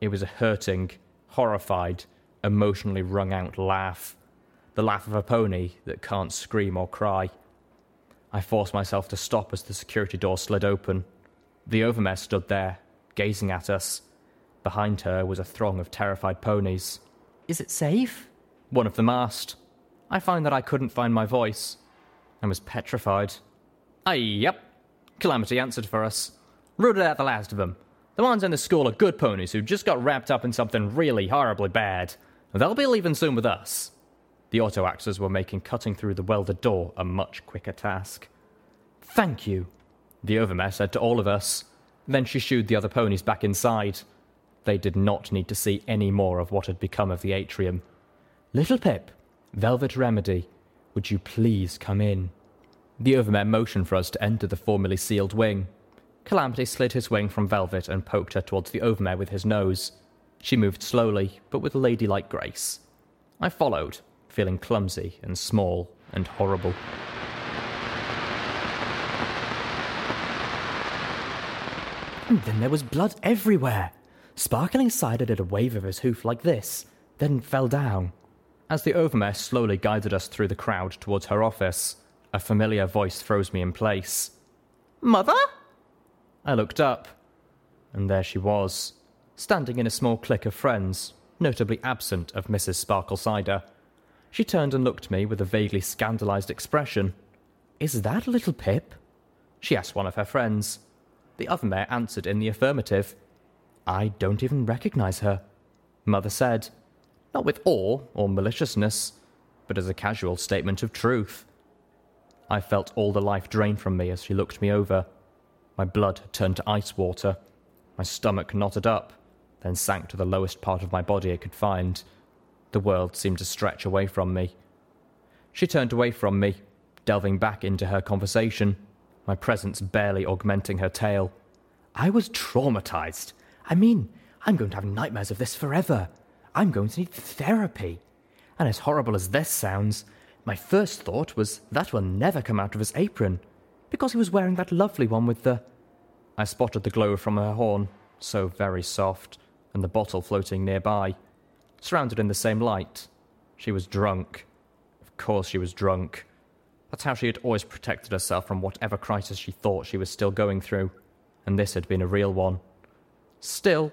It was a hurting, horrified, emotionally wrung out laugh. The laugh of a pony that can't scream or cry. I forced myself to stop as the security door slid open. The overmare stood there, gazing at us. Behind her was a throng of terrified ponies. Is it safe? One of them asked. I found that I couldn't find my voice. and was petrified. Aye, yep. Calamity answered for us. Rooted out the last of them. The ones in the school are good ponies who just got wrapped up in something really horribly bad. They'll be leaving soon with us. The auto axes were making cutting through the welded door a much quicker task. Thank you, the overmare said to all of us. Then she shooed the other ponies back inside. They did not need to see any more of what had become of the atrium. Littlepip, Velvet Remedy, would you please come in? The overmare motioned for us to enter the formerly sealed wing. Calamity slid his wing from Velvet and poked her towards the overmare with his nose. She moved slowly, but with ladylike grace. I followed, feeling clumsy and small and horrible. And then there was blood everywhere. Sparkling Cider did a wave of his hoof like this, then fell down. As the overmare slowly guided us through the crowd towards her office, a familiar voice froze me in place. Mother? I looked up, and there she was, standing in a small clique of friends, notably absent of Mrs. Sparkle Cider. She turned and looked at me with a vaguely scandalized expression. Is that little Pip? She asked one of her friends. The overmare answered in the affirmative. I don't even recognize her, Mother said, not with awe or maliciousness, but as a casual statement of truth. I felt all the life drain from me as she looked me over. My blood had turned to ice water. My stomach knotted up, then sank to the lowest part of my body it could find. The world seemed to stretch away from me. She turned away from me, delving back into her conversation my presence barely augmenting her tale. I was traumatized. I mean, I'm going to have nightmares of this forever. I'm going to need therapy. And as horrible as this sounds, my first thought was that will never come out of his apron, because he was wearing that lovely one with the. I spotted the glow from her horn, so very soft, and the bottle floating nearby. Surrounded in the same light. She was drunk. Of course she was drunk. That's how she had always protected herself from whatever crisis she thought she was still going through, and this had been a real one. Still,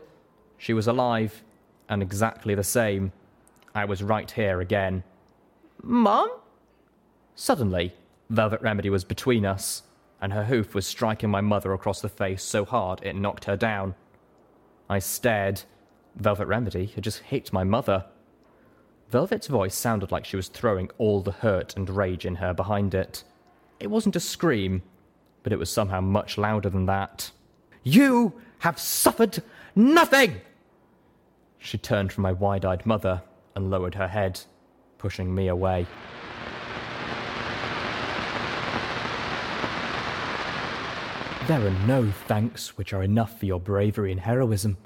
she was alive, and exactly the same. I was right here again. Mum? Suddenly, Velvet Remedy was between us, and her hoof was striking my mother across the face so hard it knocked her down. I stared. Velvet Remedy had just hit my mother. Velvet's voice sounded like she was throwing all the hurt and rage in her behind it. It wasn't a scream, but it was somehow much louder than that. You have suffered nothing! She turned from my wide eyed mother and lowered her head, pushing me away. There are no thanks which are enough for your bravery and heroism.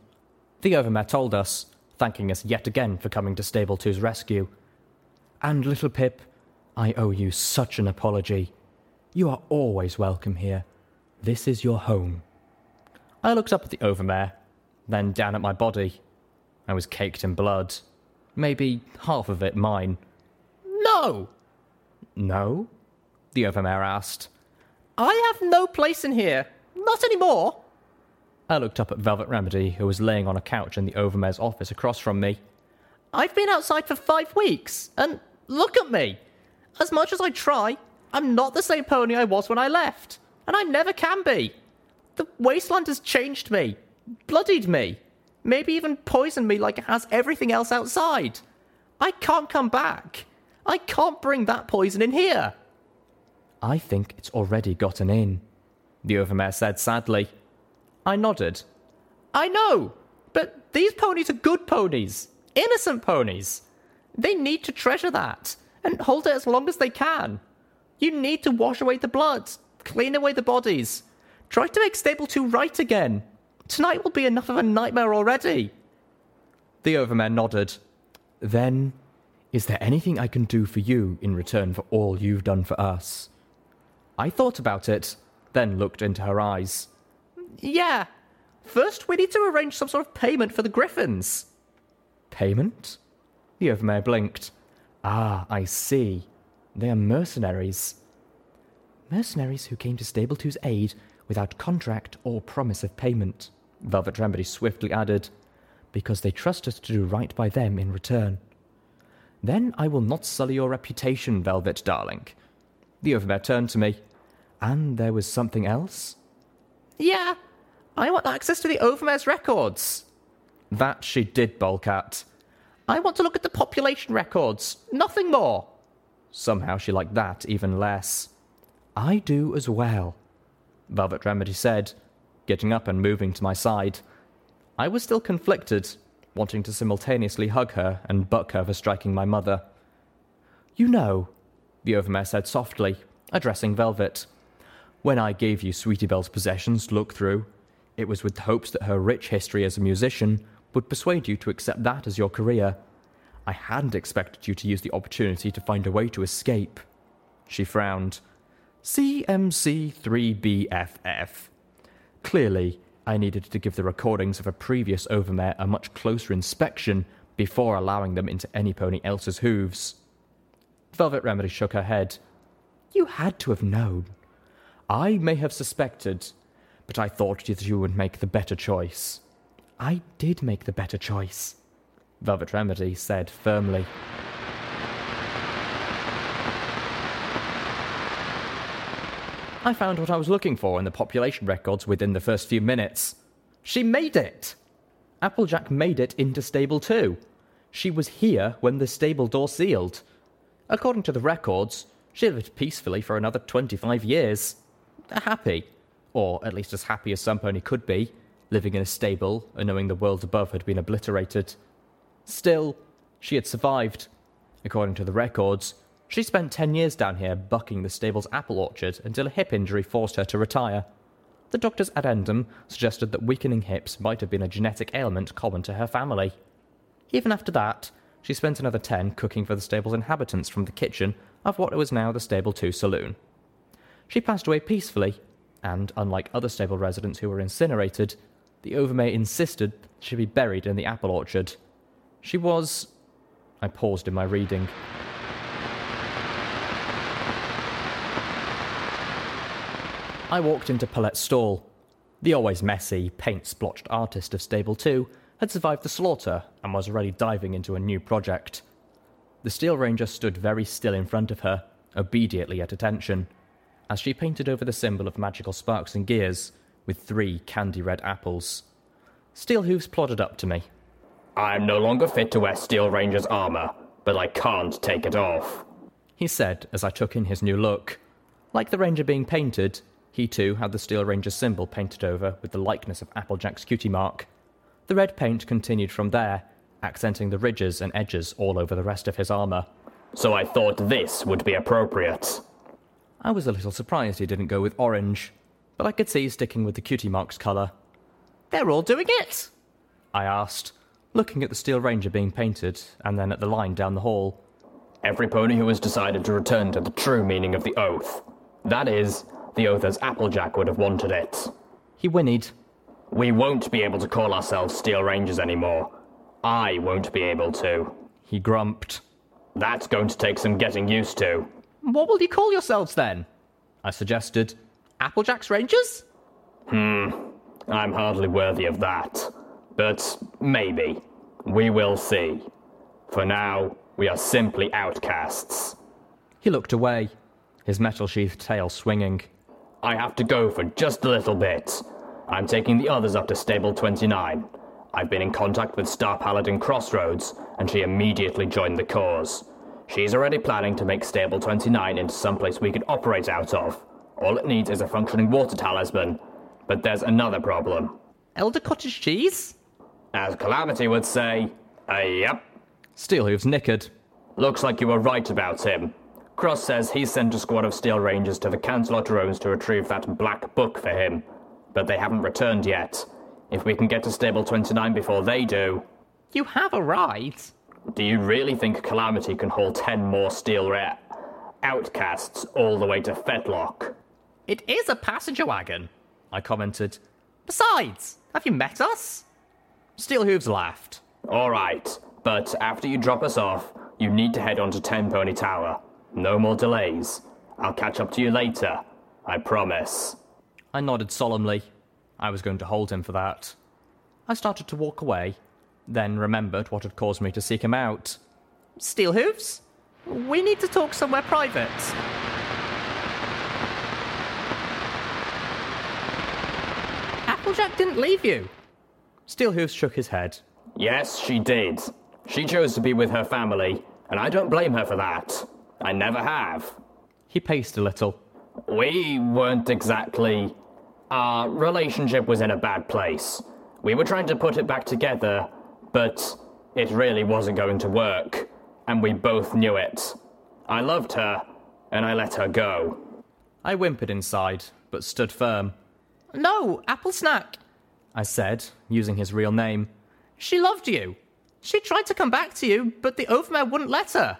The Overmare told us, thanking us yet again for coming to Stable 2's rescue. And Littlepip, I owe you such an apology. You are always welcome here. This is your home. I looked up at the overmare, then down at my body. I was caked in blood. Maybe half of it mine. No! No? The overmare asked. I have no place in here. Not anymore. I looked up at Velvet Remedy, who was laying on a couch in the Overmare's office across from me. I've been outside for five weeks, and look at me. As much as I try, I'm not the same pony I was when I left, and I never can be. The wasteland has changed me, bloodied me, maybe even poisoned me like it has everything else outside. I can't come back. I can't bring that poison in here. I think it's already gotten in, the Overmare said sadly. I nodded. I know, but these ponies are good ponies, innocent ponies. They need to treasure that and hold it as long as they can. You need to wash away the blood, clean away the bodies, try to make Stable 2 right again. Tonight will be enough of a nightmare already. The Overmare nodded. Then, is there anything I can do for you in return for all you've done for us? I thought about it, then looked into her eyes. Yeah. First, we need to arrange some sort of payment for the griffins. Payment? The Overmare blinked. Ah, I see. They are mercenaries. Mercenaries who came to Stable 2's aid without contract or promise of payment, Velvet Remedy swiftly added, because they trust us to do right by them in return. Then I will not sully your reputation, Velvet darling. The Overmare turned to me. And there was something else? Yeah, I want access to the Overmare's records. That she did bulk at. I want to look at the population records, nothing more. Somehow she liked that even less. I do as well, Velvet Remedy said, getting up and moving to my side. I was still conflicted, wanting to simultaneously hug her and buck her for striking my mother. You know, the Overmare said softly, addressing Velvet. When I gave you Sweetie Belle's possessions to look through, it was with hopes that her rich history as a musician would persuade you to accept that as your career. I hadn't expected you to use the opportunity to find a way to escape. She frowned. CMC3BFF. Clearly, I needed to give the recordings of a previous Overmare a much closer inspection before allowing them into any pony else's hooves. Velvet Remedy shook her head. You had to have known. I may have suspected, but I thought that you would make the better choice. I did make the better choice, Velvet Remedy said firmly. I found what I was looking for in the population records within the first few minutes. She made it! Applejack made it into Stable 2. She was here when the stable door sealed. According to the records, she lived peacefully for another 25 years. Happy. Or at least as happy as some pony could be, living in a stable and knowing the world above had been obliterated. Still, she had survived. According to the records, she spent 10 years down here bucking the stable's apple orchard until a hip injury forced her to retire. The doctor's addendum suggested that weakening hips might have been a genetic ailment common to her family. Even after that, she spent another 10 cooking for the stable's inhabitants from the kitchen of what was now the Stable 2 saloon. She passed away peacefully, and unlike other stable residents who were incinerated, the Overmare insisted she be buried in the apple orchard. She was. I paused in my reading. I walked into Paulette's stall. The always messy, paint splotched artist of Stable 2 had survived the slaughter and was already diving into a new project. The Steel Ranger stood very still in front of her, obediently at attention, as she painted over the symbol of magical sparks and gears with three candy red apples. Steelhooves plodded up to me. I'm no longer fit to wear Steel Ranger's armor, but I can't take it off, he said as I took in his new look. Like the Ranger being painted, he too had the Steel Ranger symbol painted over with the likeness of Applejack's cutie mark. The red paint continued from there, accenting the ridges and edges all over the rest of his armour. So I thought this would be appropriate. I was a little surprised he didn't go with orange, but I could see sticking with the cutie mark's colour. They're all doing it! I asked, looking at the Steel Ranger being painted and then at the line down the hall. Every pony who has decided to return to the true meaning of the oath. That is, the oath as Applejack would have wanted it. He whinnied. We won't be able to call ourselves Steel Rangers anymore. I won't be able to. He grumped. That's going to take some getting used to. What will you call yourselves then? I suggested. Applejack's Rangers? Hmm. I'm hardly worthy of that. But maybe. We will see. For now, we are simply outcasts. He looked away, his metal sheathed tail swinging. I have to go for just a little bit. I'm taking the others up to Stable 29. I've been in contact with Star Paladin Crossroads, and she immediately joined the cause. She's already planning to make Stable 29 into someplace we could operate out of. All it needs is a functioning water talisman. But there's another problem. Elder Cottage Cheese? As Calamity would say, uh, yep. Steelhooves nickered. Looks like you were right about him. Cross says he sent a squad of Steel Rangers to the Canterlot Drones to retrieve that black book for him, but they haven't returned yet. If we can get to Stable 29 before they do. You have a right. Do you really think Calamity can haul 10 more Steel Ra- outcasts all the way to Fetlock? It is a passenger wagon, I commented. Besides, have you met us? Steelhooves laughed. All right, but after you drop us off, You need to head on to Ten Pony Tower. No more delays. I'll catch up to you later. I promise. I nodded solemnly. I was going to hold him for that. I started to walk away, then remembered what had caused me to seek him out. Steelhooves? We need to talk somewhere private. Applejack didn't leave you. Steelhooves shook his head. Yes, she did. She chose to be with her family, and I don't blame her for that. I never have. He paced a little. We weren't exactly. Our relationship was in a bad place. We were trying to put it back together, but it really wasn't going to work, and we both knew it. I loved her, and I let her go. I whimpered inside, but stood firm. No, Applesnack, I said, using his real name. She loved you. She tried to come back to you, but the Overmare wouldn't let her.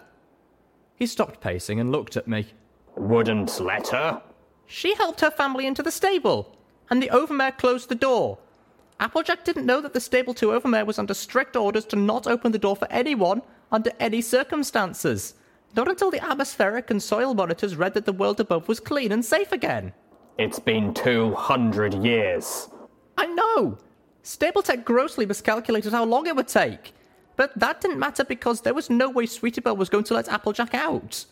He stopped pacing and looked at me. Wouldn't let her? She helped her family into the stable, and the Overmare closed the door. Applejack didn't know that the Stable 2 Overmare was under strict orders to not open the door for anyone under any circumstances. Not until the atmospheric and soil monitors read that the world above was clean and safe again. It's been 200 years. I know! Stable-Tec grossly miscalculated how long it would take. But that didn't matter because there was no way Sweetie Belle was going to let Applejack out.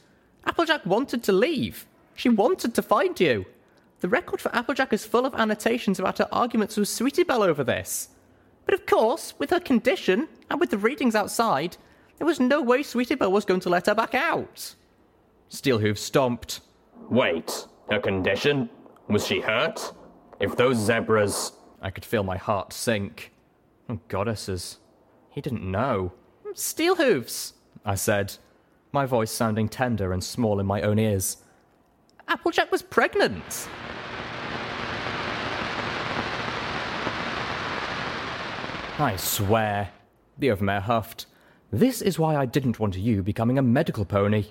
Applejack wanted to leave. She wanted to find you. The record for Applejack is full of annotations about her arguments with Sweetie Belle over this. But of course, with her condition, and with the readings outside, there was no way Sweetie Belle was going to let her back out. Steelhooves stomped. Wait, her condition? Was she hurt? If those zebras. I could feel my heart sink. Oh, goddesses. He didn't know. Steelhooves, I said, my voice sounding tender and small in my own ears. Applejack was pregnant. I swear, the Overmare huffed. This is why I didn't want you becoming a medical pony.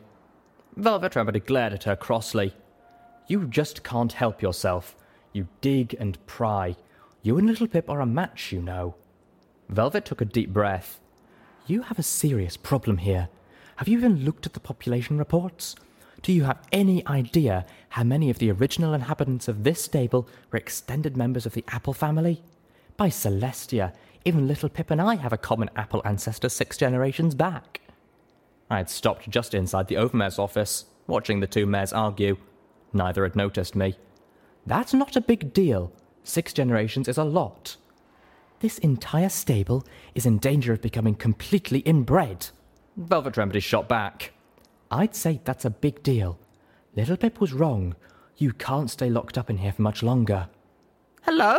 Velvet Remedy glared at her crossly. You just can't help yourself. You dig and pry. You and Littlepip are a match, you know. Velvet took a deep breath. You have a serious problem here. Have you even looked at the population reports? Do you have any idea how many of the original inhabitants of this stable were extended members of the Apple family? By Celestia, even Littlepip and I have a common Apple ancestor six generations back. I had stopped just inside the Overmare's office, watching the two mares argue. Neither had noticed me. That's not a big deal. Six generations is a lot. This entire stable is in danger of becoming completely inbred. Velvet Remedy shot back. I'd say that's a big deal. Littlepip was wrong. You can't stay locked up in here for much longer. Hello?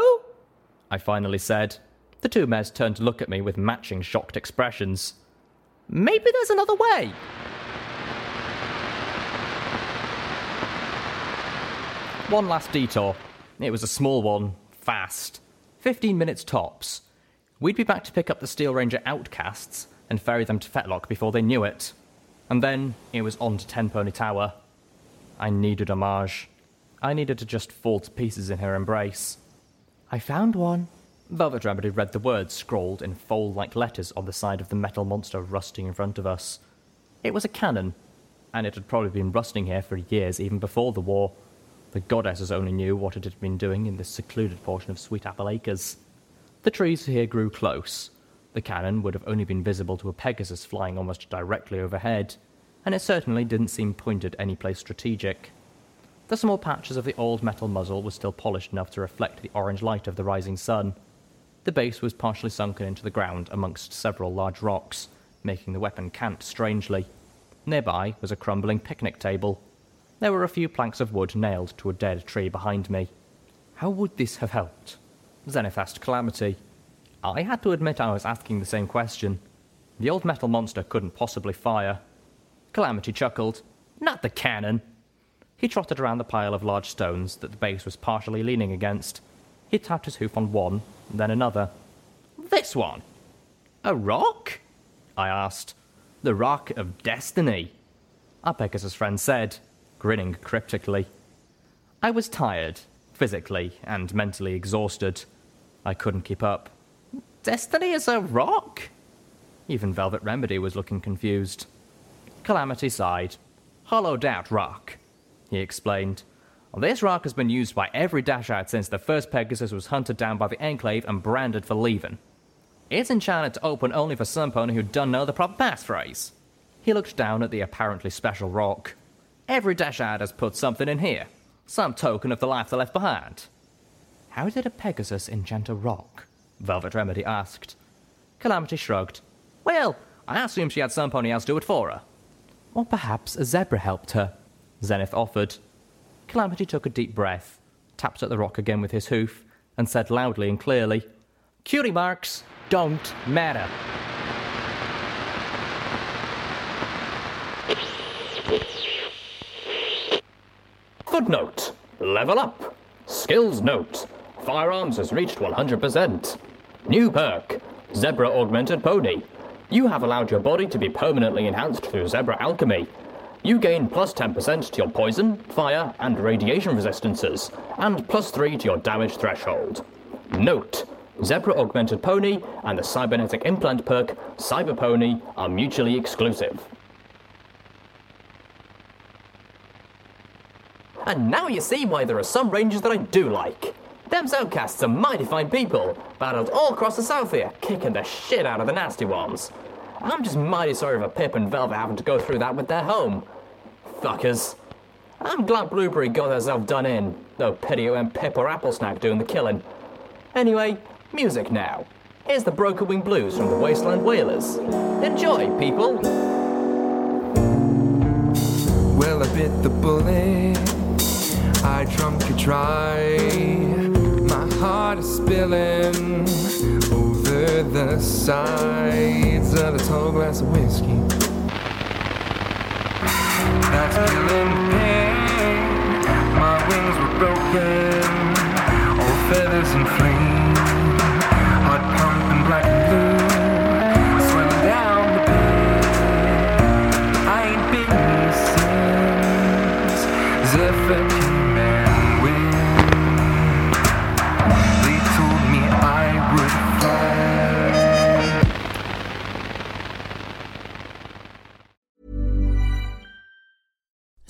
I finally said. The two mares turned to look at me with matching shocked expressions. Maybe there's another way. One last detour. It was a small one, fast. Fifteen minutes tops. We'd be back to pick up the Steel Ranger outcasts and ferry them to Fetlock before they knew it. And then it was on to Tenpony Tower. I needed Homage. I needed to just fall to pieces in her embrace. I found one. Velvet Remedy read the words scrawled in fold like letters on the side of the metal monster rusting in front of us. It was a cannon, and it had probably been rusting here for years even before the war. The goddesses only knew what it had been doing in this secluded portion of Sweet Apple Acres. The trees here grew close. The cannon would have only been visible to a Pegasus flying almost directly overhead, and it certainly didn't seem pointed any place strategic. The small patches of the old metal muzzle were still polished enough to reflect the orange light of the rising sun. The base was partially sunken into the ground amongst several large rocks, making the weapon cant strangely. Nearby was a crumbling picnic table. There were a few planks of wood nailed to a dead tree behind me. How would this have helped? Asked Calamity. I had to admit I was asking the same question. The old metal monster couldn't possibly fire. Calamity chuckled. Not the cannon. He trotted around the pile of large stones that the base was partially leaning against. He tapped his hoof on one, then another. This one. A rock? I asked. The Rock of Destiny, our friend said, grinning cryptically. I was tired, physically and mentally exhausted. I couldn't keep up. Destiny is a rock? Even Velvet Remedy was looking confused. Calamity sighed. Hollowed out rock, he explained. This rock has been used by every Dashite since the first Pegasus was hunted down by the Enclave and branded for leaving. It's enchanted to open only for some pony who don't know the proper passphrase. He looked down at the apparently special rock. Every Dashite has put something in here, some token of the life they left behind. How did a Pegasus enchant a rock? Velvet Remedy asked. Calamity shrugged. Well, I assume she had some pony else do it for her. Or perhaps a zebra helped her, Xenith offered. Calamity took a deep breath, tapped at the rock again with his hoof, and said loudly and clearly, Cutie marks don't matter. Footnote. Level up. Skills note. Firearms has reached 100%. New perk. Zebra Augmented Pony. You have allowed your body to be permanently enhanced through Zebra Alchemy. You gain plus 10% to your poison, fire, and radiation resistances, and plus 3 to your damage threshold. Note Zebra Augmented Pony and the Cybernetic Implant perk, Cyber Pony, are mutually exclusive. And now you see why there are some rangers that I do like. Them's outcasts are mighty fine people, battled all across the south here, kicking the shit out of the nasty ones. I'm just mighty sorry for Pip and Velvet having to go through that with their home. Fuckers. I'm glad Blueberry got herself done in, though pity it went Pip or Applesnack doing the killing. Anyway, music now. Here's the Broken Wing Blues from the Wasteland Wailers. Enjoy, people! Well, I bit the bullet. I drunk it dry. Heart is spilling over the sides of a tall glass of whiskey. That's killing pain. My wings were broken, all feathers and flame.